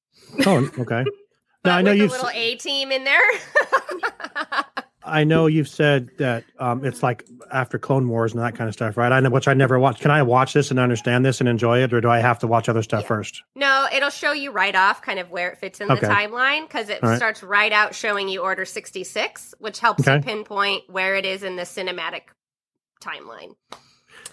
Oh, okay. But Now I know with you've a little A team in there. I know you've said that um, it's like after Clone Wars and that kind of stuff, right? I know, which I never watched. Can I watch this and understand this and enjoy it, or do I have to watch other stuff first? no, it'll show you right off kind of where it fits in Okay. the timeline because it right. starts right out showing you Order 66, which helps you pinpoint where it is in the cinematic timeline.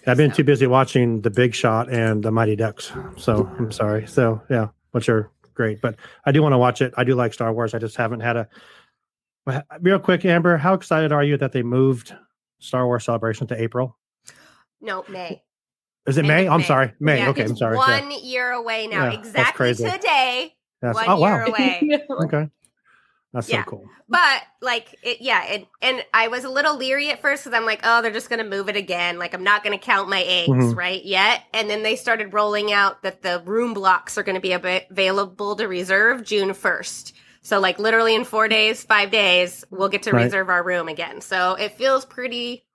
I've been too busy watching The Big Shot and The Mighty Ducks, so I'm sorry. So yeah, which are great, but I do want to watch it. I do like Star Wars. I just haven't had a. Well, Real quick, Amber, how excited are you that they moved Star Wars Celebration to April? No, May. Is it End May? I'm sorry, May. Yeah, okay, it's I'm sorry. Yeah. One year away now. Yeah, that's exactly crazy. today. Yes. One Oh, wow. year away. Okay, that's Yeah. so cool. But like it, yeah, it, and I was a little leery at first because I'm like, oh, they're just gonna move it again. Like I'm not gonna count my eggs Mhm. right yet. And then they started rolling out that the room blocks are gonna be available to reserve June first. So like literally in four days, five days, we'll get to Right. reserve our room again. So it feels pretty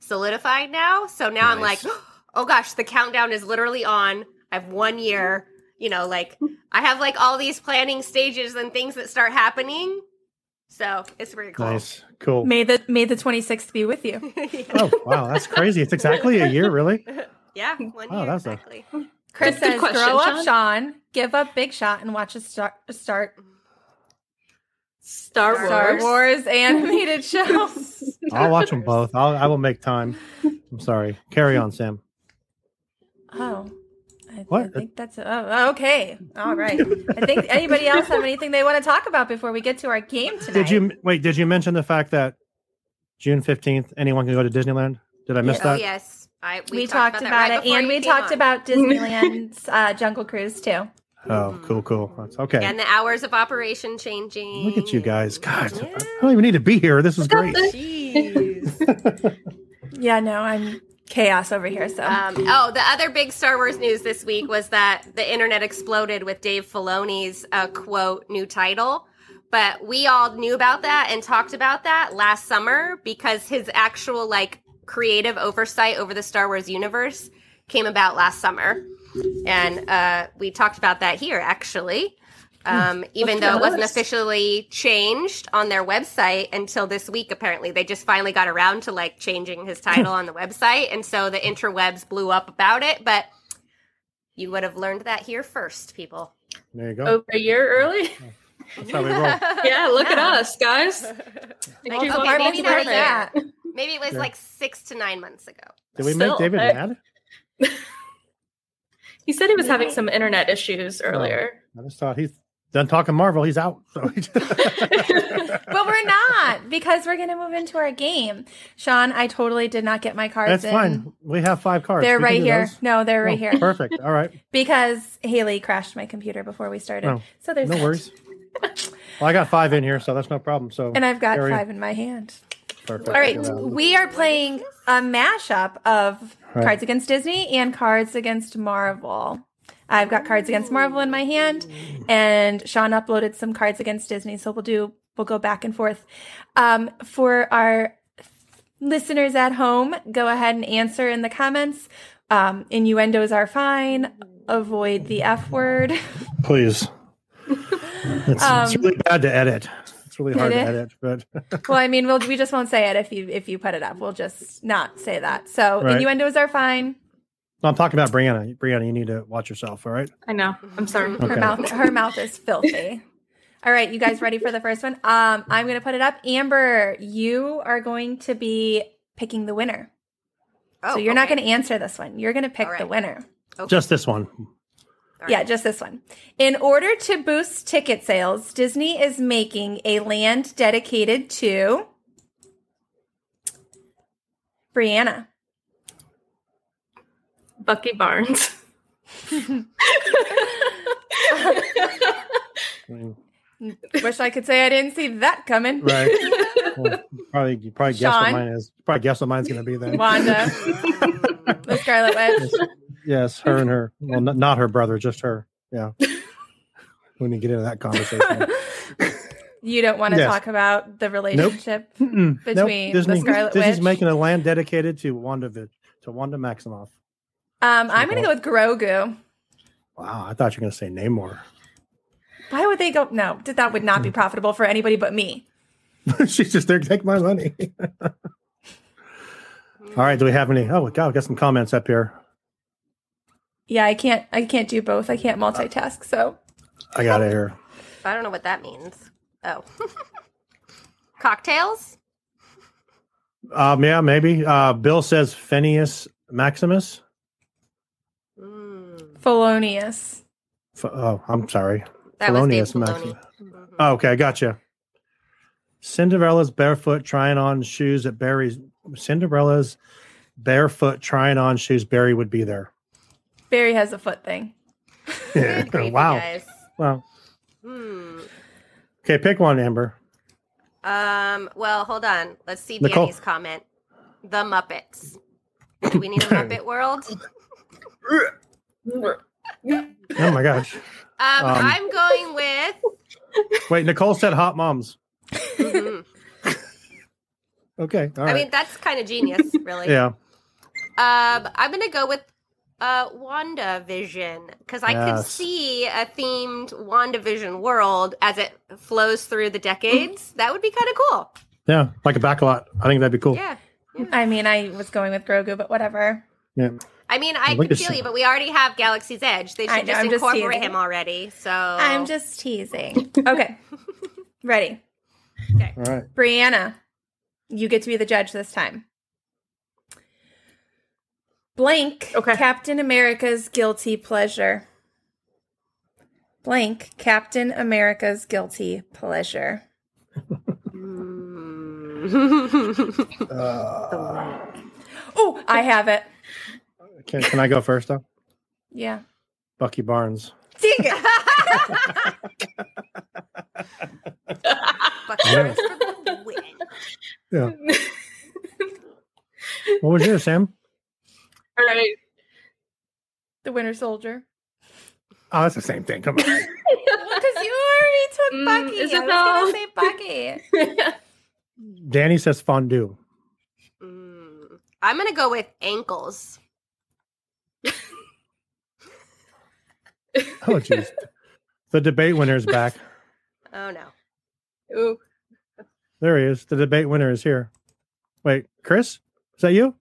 solidified now. So now I'm like, oh gosh, the countdown is literally on. I have one year. You know, like I have like all these planning stages and things that start happening. So it's pretty cool. Nice, cool. May the May the 26th be with you. Oh wow, that's crazy. It's exactly a year, really. Yeah, one Oh, year that's a- Chris Good says, question, "Grow up, Sean. Sean. Give up Big Shot and watch us start, start Star Wars. Star Wars animated show." I'll watch them both. I'll, I will make time. I'm sorry. Carry on, Sam. Oh. I, What? I think that's oh, okay. All right. I think anybody else have anything they want to talk about before we get to our game tonight? Did you wait? Did you mention the fact that June 15th, anyone can go to Disneyland? Did I miss Oh that? yes, I we, We, talked, that about, right it, and we talked on. about Disneyland's uh, Jungle Cruise too. Oh, cool, cool. That's okay. and the hours of operation changing. Look at you guys. God, I don't even need to be here. This is great. Jeez. Yeah, no, I'm chaos over here. So Um, oh, the other big Star Wars news this week was that the internet exploded with Dave Filoni's uh, quote new title. But we all knew about that and talked about that last summer because his actual like creative oversight over the Star Wars universe came about last summer, and uh, we talked about that here actually. Um, even though it wasn't officially changed on their website until this week, apparently they just finally got around to like changing his title on the website, and so the interwebs blew up about it. But you would have learned that here first, people. There you go. Over a year early. That's how we roll. Yeah, look at us, guys. Thank you okay, for maybe the not a Maybe it was Yeah. like six to nine months ago. Did we Still, make David I- mad? He said he was having some internet issues earlier. I just thought he's done talking Marvel. He's out. So but we're not because we're going to move into our game. Sean, I totally did not get my cards. that's in. fine. We have five cards. They're We right here. those. No, they're right Oh, here. Perfect. All right. Because Haley crashed my computer before we started. Oh, so there's No worries. Well, I got five in here, so that's no problem. So And I've got carry- five in my hand. Perfect. All right, we are playing a mashup of Right. Cards Against Disney and Cards Against Marvel. I've got Cards Against Marvel in my hand, and Sean uploaded some Cards Against Disney, so we'll do we'll go back and forth. Um, for our listeners at home, go ahead and answer in the comments. Um, innuendos are fine. Avoid the F word. Please. It's, it's Um, really bad to edit. It's really hard to edit, but well, I mean, we'll, we just won't say it if you if you put it up. We'll just not say that. So Right. innuendos are fine. I'm talking about Breanna. Breanna, you need to watch yourself. All right. I know. I'm sorry. Her mouth her mouth is filthy. All right, you guys ready for the first one? Um, I'm gonna put it up. Amber, you are going to be picking the winner. Oh, so you're not going to answer this one. You're going to pick All the right. winner. Just this one. All Yeah, just this one. In order to boost ticket sales, Disney is making a land dedicated to Breanna. Bucky Barnes. Mm. Wish I could say I didn't see that coming. right. Well, probably you probably guess what mine is. Probably guess what mine's going to be then. Wanda, the Scarlet Witch. Yes, her and her. Well, not, not her brother, just her. Yeah. We need to get into that conversation. You don't want to Yes. talk about the relationship. Nope. between Disney, the Scarlet Disney's Witch. making a land dedicated to Wanda, to Wanda Maximoff. Um, I'm going to go with Grogu. Wow, I thought you were going to say Namor. Why would they go? No, that would not be profitable for anybody but me. She's just there. To take my money. All right. Do we have any? Oh, God, we got some comments up here. Yeah, I can't. I can't do both. I can't multitask. So I got it here. I don't know what that means. Oh. Cocktails? Um, yeah, maybe. Uh, Bill says Phineas Maximus. Mm, Felonious. F- oh, I'm sorry. that was Dave Felonious Filoni. Maximus. Oh, okay, I gotcha. Cinderella's barefoot trying on shoes at Barry's. Cinderella's barefoot trying on shoes. Barry would be there. Barry has a foot thing. Yeah. grief, wow. guys. Wow. Hmm. Okay, pick one, Amber. Um, well, hold on. Let's see Nicole. Danny's comment. The Muppets. Do we need a Muppet world? Um, Oh my gosh. Um, I'm going with. Wait, Nicole said hot moms. Mhm. Okay. all I mean, that's kind of genius, really. yeah. Um, I'm gonna go with uh WandaVision because I could see a themed WandaVision world as it flows through the decades. that would be kind of cool. Yeah. Like a backlot. I think that'd be cool. Yeah. I mean, I was going with Grogu, but whatever. Yeah. I mean, I Look can feel you, but we already have Galaxy's Edge. They I should know, just I'm incorporate teasing. him already. So I'm just teasing. Okay. Ready. All right. Breanna, you get to be the judge this time. Blank Okay. Captain America's guilty pleasure. Blank Captain America's guilty pleasure. Uh, Oh, I have it. can, can I go first, though? Yeah. Bucky Barnes. Dang it. Bucky Barnes for. Yeah. what was yours, Sam? All right. the Winter Soldier. Oh, that's the same thing. Come on. Because you already took Mm, Bucky. is I it was going to say Bucky. Danny says fondue. Mm, I'm gonna go with ankles. Oh, jeez. the debate winner is back. Oh no. Ooh. There he is. The debate winner is here. Wait, Chris? Is that you?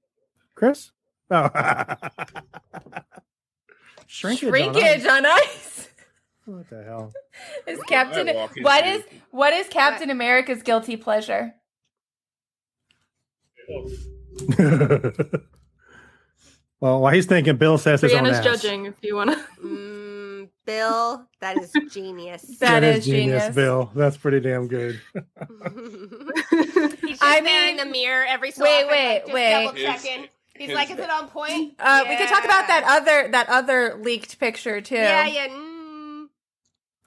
Chris? Oh. Shrinkage. on Shrinkage ice. on ice. What the hell? Is What Captain did I walk what into? is what is Captain America's guilty pleasure? well, while he's thinking, Bill says his own Breanna's ass. judging if you want to. Mm, Bill, that is genius. That is genius. Bill. That's pretty damn good. He's just I there in the mirror every so Wait, often, wait, like, just wait. Double checking. He's His- like, "Is it on point?" Uh, We could talk about that other that other leaked picture too. Yeah, yeah. Mm.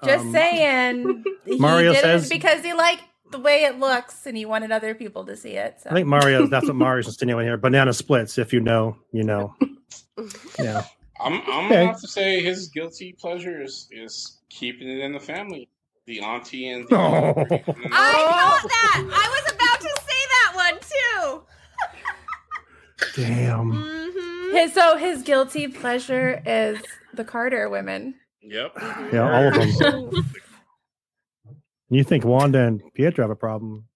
Just Um, saying. He Mario did says- it because he liked the way it looks and he wanted other people to see it. So. I think Mario, that's what Mario's insinuating here. Banana splits. If you know, you know. Yeah. I'm, I'm Okay. gonna have to say his guilty pleasure is, is keeping it in the family. The auntie and the Oh. and I thought that. I was about to say that one too. Damn. Mm-hmm. his so his guilty pleasure is the Carter women. Yep. Yeah, all of them. You think Wanda and Pietro have a problem?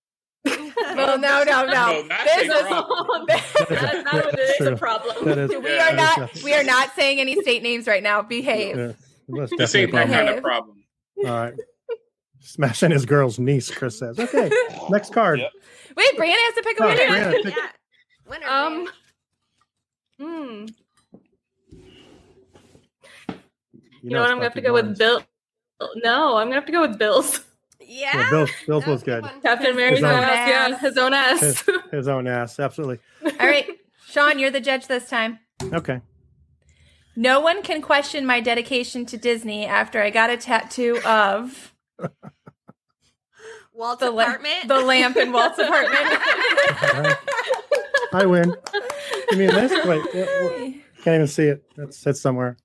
Well, no, no, no. No, This is problem. That's not what it is True. a problem. That is, we Yeah, are not we are not saying any state names right now. Behave. yeah, that's This ain't that kind of problem. All right. Smashing his girl's niece, Chris says. Okay, next card. Yep. Wait, Breanna has to pick a Oh, winner. Breanna, pick- yeah. Winner. Um. Man. Hmm. You, know, what? I'm gonna have to go with Bill. No, I'm gonna have to go with Bill's. Yeah. Yeah, Bill's, Bill's was good. one. Captain America's own ass. Yeah, his own ass. His, his own ass, absolutely. All right, Sean, you're the judge this time. Okay. No one can question my dedication to Disney after I got a tattoo of Walt's the, la- apartment. the lamp in Walt's apartment. All right. I win. Give me this. Wait, wait, wait. can't even see it. It's, it's somewhere.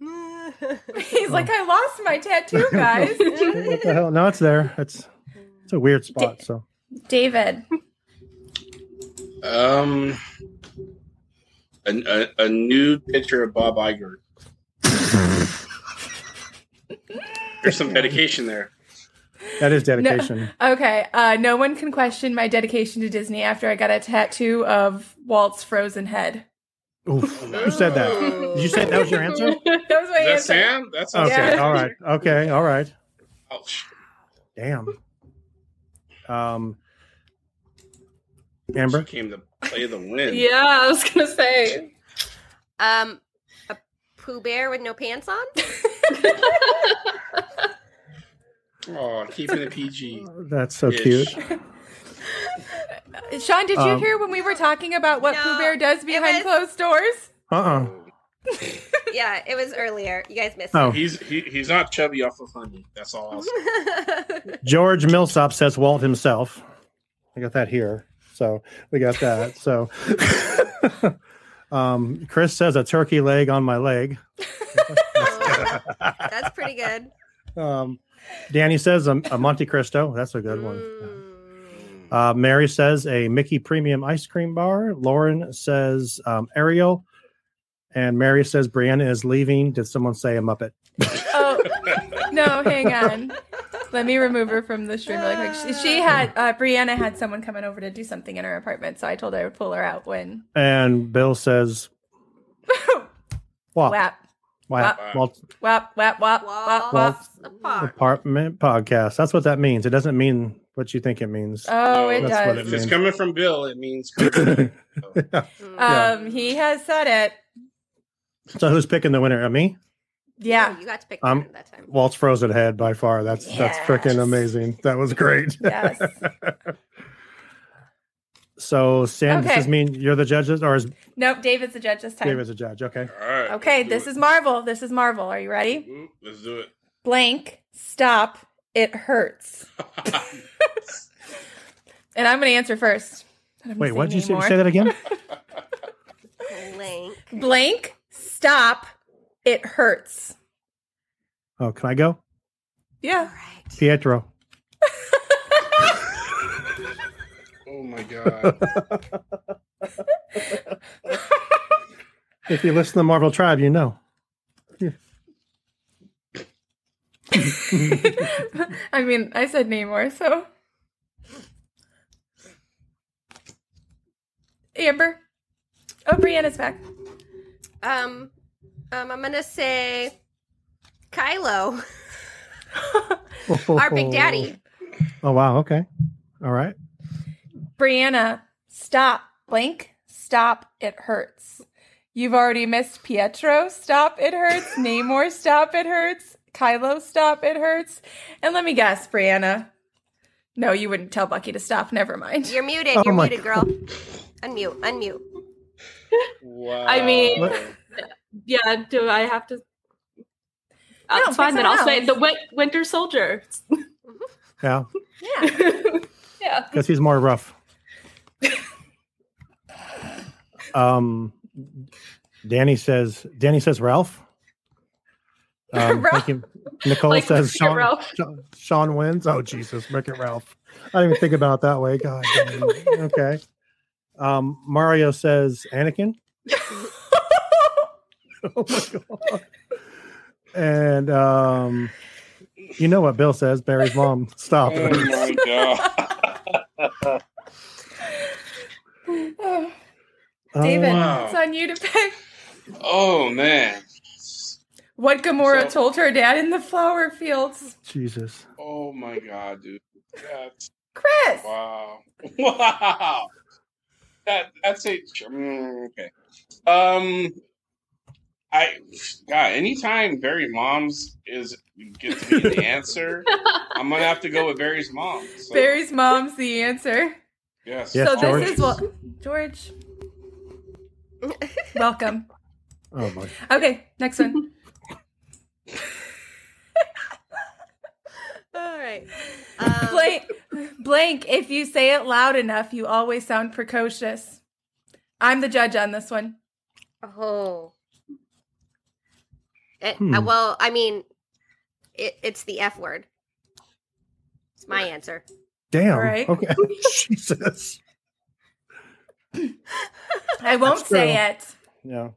He's like, I lost my tattoo, guys. what the hell? No, it's there. It's it's a weird spot. So David, Um, a, a, a nude picture of Bob Iger. There's some dedication there. That is dedication. Okay, uh, no one can question my dedication to Disney after I got a tattoo of Walt's frozen head. Oof. Who said that? Did you say that was your answer? that was my Is that answer. Sam? That's Okay. Yeah. All right. Okay. All right. Oh, Damn. Um. she Amber. came to play the win. Yeah, I was gonna say. Um, a Pooh Bear with no pants on. Oh, keeping it PG. That's so Ish. cute. Sean, did you Um, hear when we were talking about what No, Pooh Bear does behind was- closed doors? Uh. uh yeah, it was earlier. You guys missed Oh. He's he, he's not chubby off of honey. That's all I'll say. it. George Millsop says Walt himself. I got that here. So we got that. So um, Chris says a turkey leg on my leg. That's pretty good. Um, Danny says a, a Monte Cristo. That's a good one. Mm. Uh, Mary says a Mickey Premium ice cream bar. Lauren says um, Ariel. And Mary says Breanna is leaving. Did someone say a Muppet? Oh no, hang on. Let me remove her from the stream really quick. She, she had uh, Breanna had someone coming over to do something in her apartment, so I told her I would pull her out when And Bill says, "What? whap Wap. Walt whap whap whap whap whap. Waltz apart. Apartment podcast. That's what that means. It doesn't mean what you think it means. Oh, No, it that's what does. If it's coming from Bill, it means Mm. Um, he has said it. so who's picking the winner? Uh, me? Yeah. you got to pick Um, that that time. Walt's frozen head by far. That's that's freaking amazing. That was great. Yes. so Sam, Okay. does this mean you're the judges, or is Nope. David's the judge this time. David's a judge? Okay. All right. Okay, this it. is Marvel. This is Marvel. Are you ready? Ooh, Let's do it. Blank. Stop. It hurts. And I'm going to answer first. Wait, say what did you say? Say that again. Blank. Blank. Stop. It hurts. Oh, can I go? Yeah. Right. Pietro. Oh my god. If you listen to Marvel Tribe, you know. I mean, I said Namor, so. Amber. Oh, Breanna's back. Um, um, I'm gonna say Kylo, our big daddy. Oh wow. Okay. All right. Breanna, stop. Blank. Stop. It hurts. You've already missed Pietro. Stop. It hurts. Namor. Stop. It hurts. Kylo. Stop. It hurts. And let me guess, Breanna. No, you wouldn't tell Bucky to stop. Never mind. You're muted. Oh You're my muted, girl. Unmute. Unmute. Wow. I mean- What? Yeah, do I have to? Uh, No, it's fine. pick Then I'll someone say the win- Winter Soldier. Yeah, Yeah. yeah. because he's more rough. Um, Danny says. Danny says Ralph. Um, Ralph. thank you. Nicole Like, says Sean, Ralph. Sean. Sean wins. Oh Jesus, Rick and Ralph. I didn't even think about it that way. God. Okay. Um, Mario says Anakin. oh my god. And um, you know what Bill says? Barry's mom. Stop. Oh my god. Oh, Oh, David, wow. it's on you to pick. Oh man. What Gamora So- told her dad in the flower fields. Jesus. Oh my god, dude. That's Chris. wow. Wow. That that's a mm, okay. Um I God, anytime Barry Moms is gets to be the answer, I'm gonna have to go with Barry's mom. So, Barry's mom's the answer. yes. Yes, so George. this is what George. Welcome. Oh my. Okay, next one. All right. Um, blank, blank. If you say it loud enough, you always sound precocious. I'm the judge on this one. Oh. It, Hmm. uh, well, I mean, it, it's the F word. It's my answer. Damn. Right. Okay. Jesus. I won't say it. Yeah.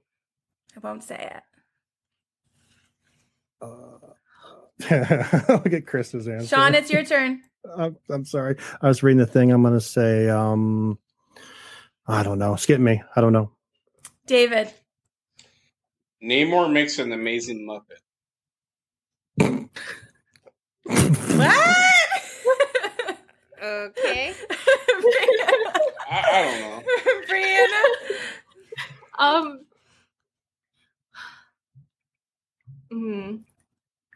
I won't say it. Look at Chris's answer. Sean, it's your turn. I'm, I'm sorry. I was reading the thing. I'm going to say, um, I don't know. Skip me. I don't know. David. Namor makes an amazing Muppet. What? Okay. I, I don't know. Breanna. Um. hmm,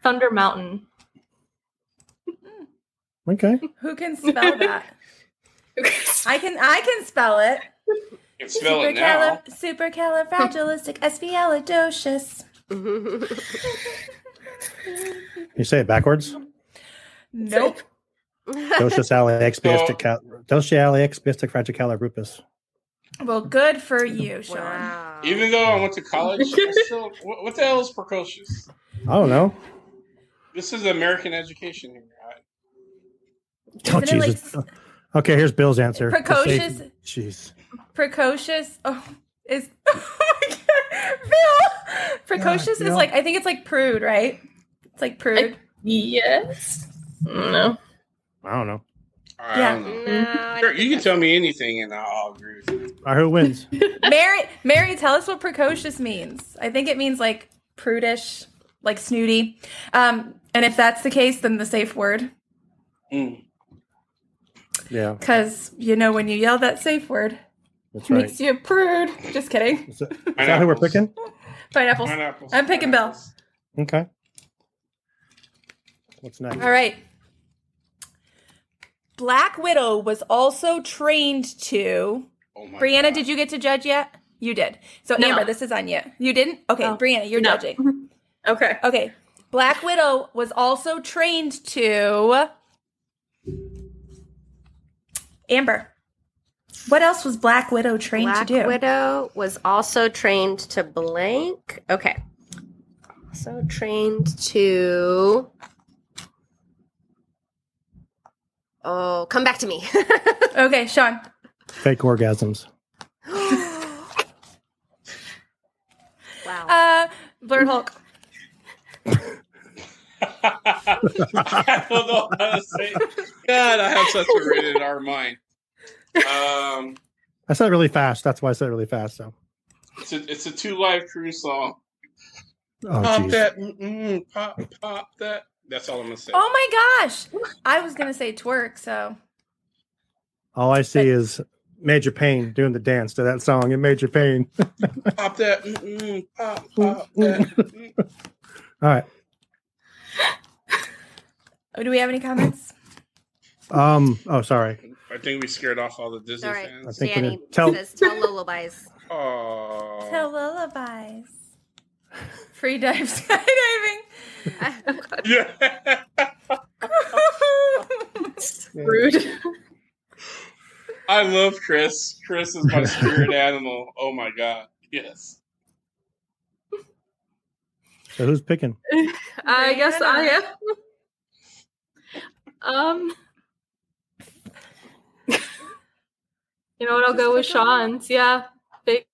Thunder Mountain. Okay. Who can spell that? I can. I can spell it. You can spell it now. Supercalif- supercalifragilisticexpialidocious. You say it backwards? Nope. Docius aleexpistic Docius aleexpistic fragicalibupus. Well, good for you, Sean. Wow. Even though I went to college, still, what, what the hell is precocious? I don't know. This is American education here. I, Oh, Isn't like Jesus. okay, here's Bill's answer. Precocious? safe- Jeez. Precocious. Oh, is. Oh my God. Bill! Precocious Yeah, is yeah. like, I think it's like prude, right? It's like prude. Yes. No. I don't know. I Yeah. don't know. No, Sure, don't you can tell me anything and I'll, I'll agree with you. All right, who wins? Mary, Mary, tell us what precocious means. I think it means like prudish, like snooty. Um, and if that's the case, then the safe word, Mm. Yeah, because you know when you yell that safe word, that's right. makes you a prude. Just kidding. Is that, is that who we're picking? Pineapples. Pineapples. I'm picking Bill. Okay. What's next? All right. Black Widow was also trained to. Oh Breanna, God. did you get to judge yet? You did. So No. Amber, this is on you. You didn't? Okay, Oh. Breanna, you're No. judging. Okay. Okay. Black Widow was also trained to Amber. What else was Black Widow trained Black to do? Widow was also trained to blank. Okay. Also trained to. Oh, come back to me. Okay, Sean. Fake orgasms. wow. Uh Blerd Hulk. I don't know how to say. God, I have such a rated R mind. Um, I said it really fast. That's why I said it really fast. So, it's a it's a two live crew song. oh pop jeez. that, mm-mm, pop pop that. That's all I'm gonna say. Oh my gosh. I was gonna say twerk, so All I see is Major Payne doing the dance to that song in Major Payne. Pop that, mm-mm, pop pop that. All right. oh, do we have any comments? Um. Oh, sorry. I think we scared off all the Disney All right. I fans. think we Danny. Tell- says tell lullabies. Oh, Tell lullabies. Free dive skydiving. yeah. Rude. I love Chris. Chris is my spirit animal. Oh my god. Yes. So who's picking? I guess I am. Um. You know what? I'll go with Sean's. Yeah, big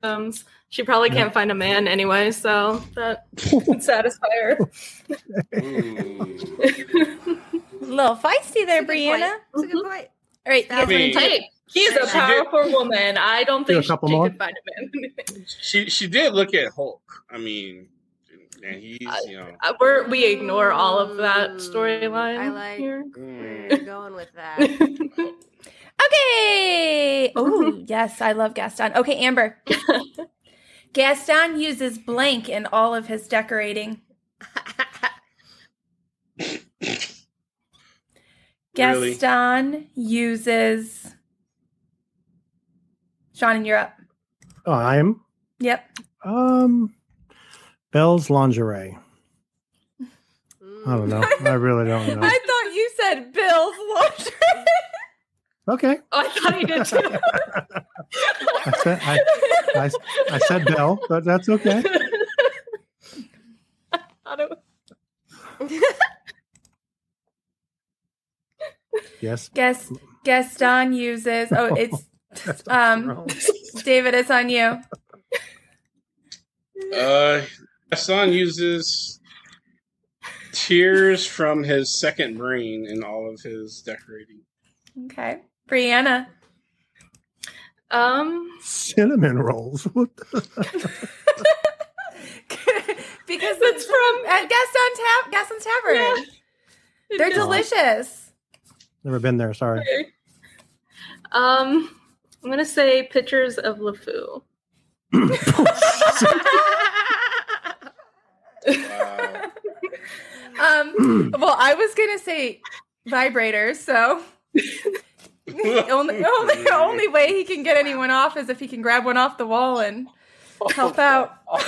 thumbs. She probably can't find a man anyway, so that would satisfy her. Mm. A little feisty there, That's a good point. Breanna. That's a good point. All right, you guys I mean- wanna do- she's a She did- powerful woman. I don't Do think she, she could find a man. She she did look at Hulk. I mean, and he's you know. Uh, We're, we ignore all of that Mm, storyline. I like- here. mm. We're going with that. Okay. Oh, yes, I love Gaston. Okay, Amber. Gaston uses blank in all of his decorating. Really? Gaston uses. Sean and you're up. Oh, I am. Yep. Um. Belle's lingerie. I don't know. I really don't know. I thought you said Bill's lingerie. Okay. Oh, I thought he did too. I said I, I, I said Belle, but that's okay. I don't- Yes. Gas Gaston uses. Oh, it's um. David, it's on you. Uh, Gaston uses tears from his second brain in all of his decorating. Okay. Breanna. Um, Cinnamon rolls. What the- because it's from at Gaston Tab Gaston's Tavern. They're Yeah. delicious. Never been there. Sorry. um, I'm gonna say pictures of LeFou. Wow. Um well I was gonna say vibrators, so the only only only way he can get anyone off is if he can grab one off the wall and help out.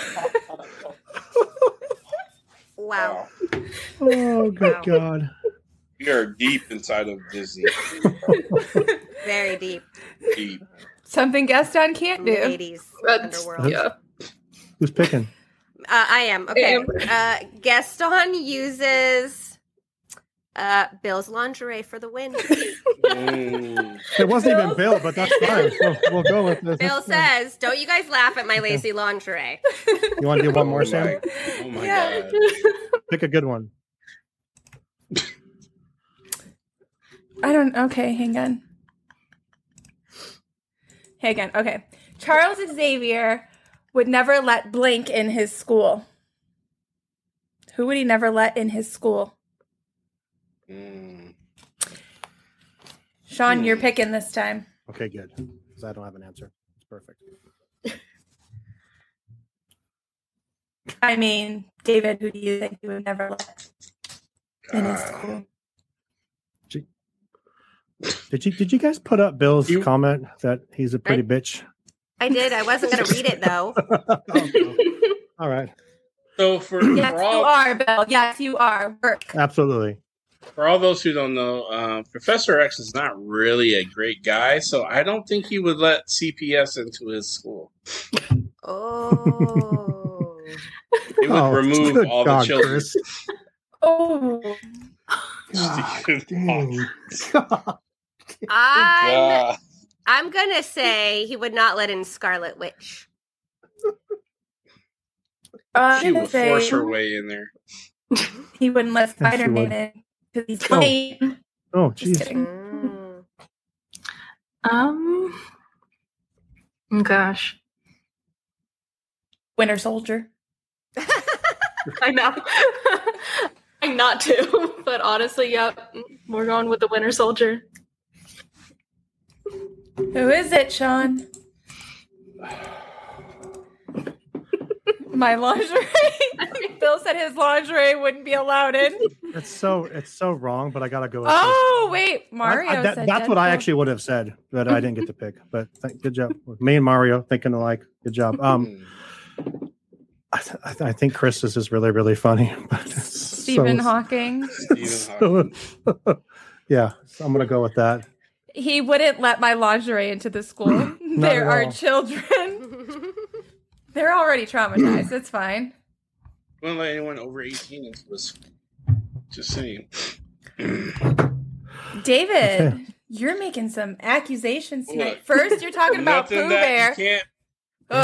wow. Oh, good Wow. God. We are deep inside of Disney. Very deep. Deep. Something Gaston can't do. Ladies. That's Underworld. yeah. Who's picking? Uh, I am. Okay. am. Uh, Gaston uses uh, Bill's lingerie for the win. Mm. It wasn't even Bill, but that's fine. We'll, we'll go with this. Bill says, Don't you guys laugh at my lazy lingerie. You want to do one more, oh Sam? My, oh my Yeah. god. Pick a good one. I don't okay, hang on. Hang on, okay. Charles Xavier would never let Blink in his school. Who would he never let in his school? Mm. Sean, Hmm. you're picking this time. Okay, good. Because I don't have an answer. It's perfect. I mean, David, who do you think he would never let in his God. school? Did you did you guys put up Bill's You- comment that he's a pretty bitch? I did. I wasn't going to read it, though. All right. So for, Yes, for you are, Bill. Yes, you are. Work. Absolutely. For all those who don't know, uh, Professor X is not really a great guy, so I don't think he would let CPS into his school. Oh. He would Oh, remove all God, the children. Chris. Oh, God, dang. God. I'm, I'm going to say he would not let in Scarlet Witch. I'm She would say force her way in there. he wouldn't let she Spider Man in because he's Oh. lame. Oh, Just jeez. kidding. Mm. Um. oh, Gosh, Winter Soldier. I know. I'm not to, but honestly, yeah, we're going with the Winter Soldier. Who is it, Sean? My lingerie. Bill said his lingerie wouldn't be allowed in. It's so it's so wrong, but I gotta go with Oh wait. Mario. I- I- that- said that's what I actually would have said, but I didn't get to pick. But th- good job, me and Mario thinking alike. Good job. Um. I, th- I, think Chris's is really really funny. But Stephen so, Hawking. Stephen Hawking. yeah, so I'm gonna go with that. He wouldn't let my lingerie into the school. there are children. They're already traumatized. It's fine. Wouldn't let anyone over 18 into this. Just saying. David, Okay. you're making some accusations tonight. What? First, you're talking about Nothing Pooh that Bear. You can't,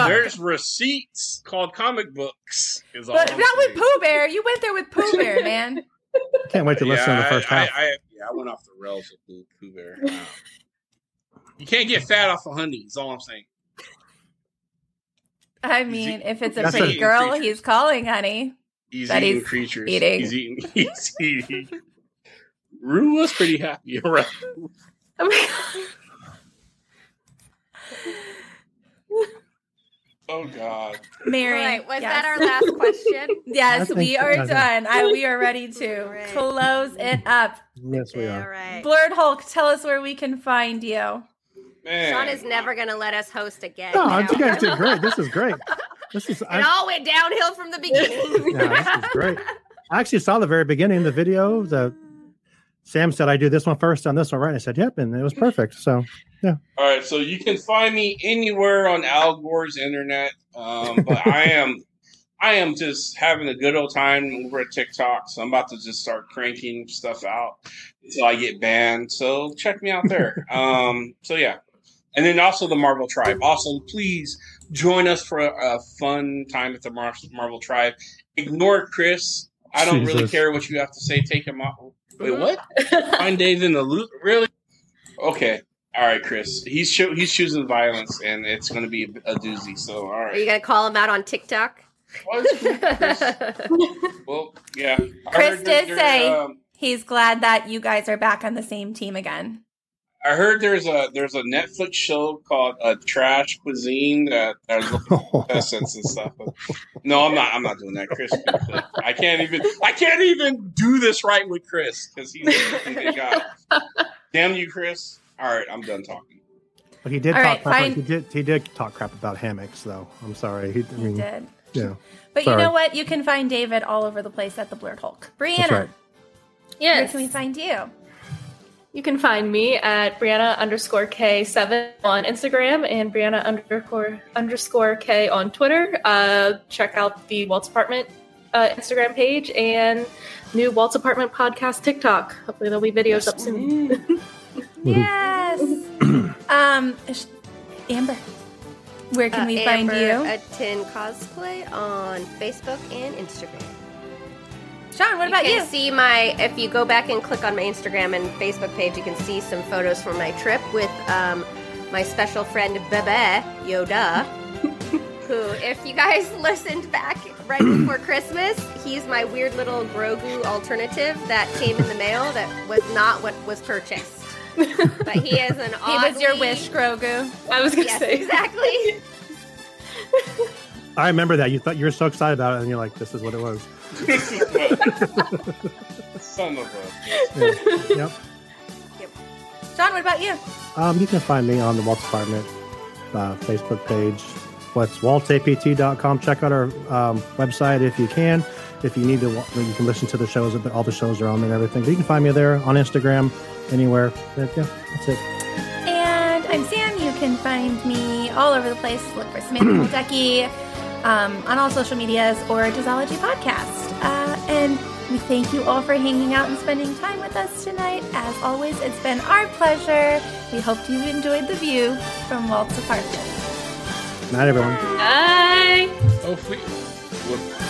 there's receipts called comic books. Is all But I'm not with saying. Pooh Bear. You went there with Pooh Bear, man. Can't wait to listen to the first I, half. I, I, yeah, I went off the rails with Pooh, Pooh Bear. Wow. you can't get fat off of honey. Is all I'm saying. I mean, if it's a pretty a- girl, he's calling, honey. He's That eating he's creatures. eating. He's eating. He's eating. Roo was pretty happy around. Oh my God. Oh God. Mary. All right, was yes. that our last question? Yes, we are I done. I, we are ready to All right. close it up. Yes, we are. right. Blerd Hulk, tell us where we can find you. Man. Sean is never going to let us host again. No, now. you guys did great. This is great. This is It I, all went downhill from the beginning. yeah, this is great. I actually saw the very beginning of the video. The Sam said I do this one first on this one, right? And I said, "Yep," and it was perfect. So yeah. All right, so you can find me anywhere on Al Gore's internet, um, but I am, I am just having a good old time over at TikTok. So I'm about to just start cranking stuff out until I get banned. So check me out there. um, so yeah, and then also the Marvel Tribe. Also, please join us for a, a fun time at the Mar- Marvel Tribe. Ignore Chris. I don't really care what you have to say. Take him out. Wait, what? Find Dave in the loop? Really? Okay. All right, Chris. He's cho- he's choosing violence, and it's going to be a, a doozy. So, all Are you gonna call him out on TikTok? Well, well, yeah. Chris heard there- did say um, he's glad that you guys are back on the same team again. I heard there's a there's a Netflix show called uh, Trash Cuisine that I was looking for contestants and stuff. But no, I'm not. I'm not doing that, Chris. I can't even. I can't even do this right with Chris because he's a big guy. Damn you, Chris. All right, I'm done talking. But he did All talk right, crap. fine. He did. He did talk crap about hammocks, though. I'm sorry. He, I You mean, did. Yeah. But Sorry. you know what? You can find David all over the place at the Blerd Hulk. Breanna, That's right. where can we find you? You can find me at Breanna underscore K7 on Instagram and Breanna underscore underscore K on Twitter. Uh, check out the Walt's Apartment uh, Instagram page and new Walt's Apartment podcast TikTok. Hopefully there'll be videos up soon. Yes. um, Amber, where can Uh, we find Amber you? Atin Cosplay on Facebook and Instagram. Sean, what about you? you? Can see my if you go back and click on my Instagram and Facebook page, you can see some photos from my trip with um, my special friend Bebe Yoda. who, if you guys listened back right before Christmas, he's my weird little Grogu alternative that came in the mail that was not what was purchased. but he is an He was your wish, Grogu. I was gonna Yes, say exactly. I remember that. You thought you were so excited about it, and you're like, "This is what it was." Son of a. Yeah. Yep. John, what about you? Um, you can find me on the Walt's Apartment uh, Facebook page. What's waltsapt.com. Check out our um, website if you can. If you need to, you can listen to the shows. but All the shows are on there and everything. But you can find me there on Instagram, anywhere. But yeah, that's it. And I'm Sam. You can find me all over the place. Look for Samantha Mlodecki um, on all social medias or Disology Podcast. Uh, and we thank you all for hanging out and spending time with us tonight. As always, it's been our pleasure. We hope you enjoyed the view from Walt's apartment. Night, everyone. Bye. Oh, free.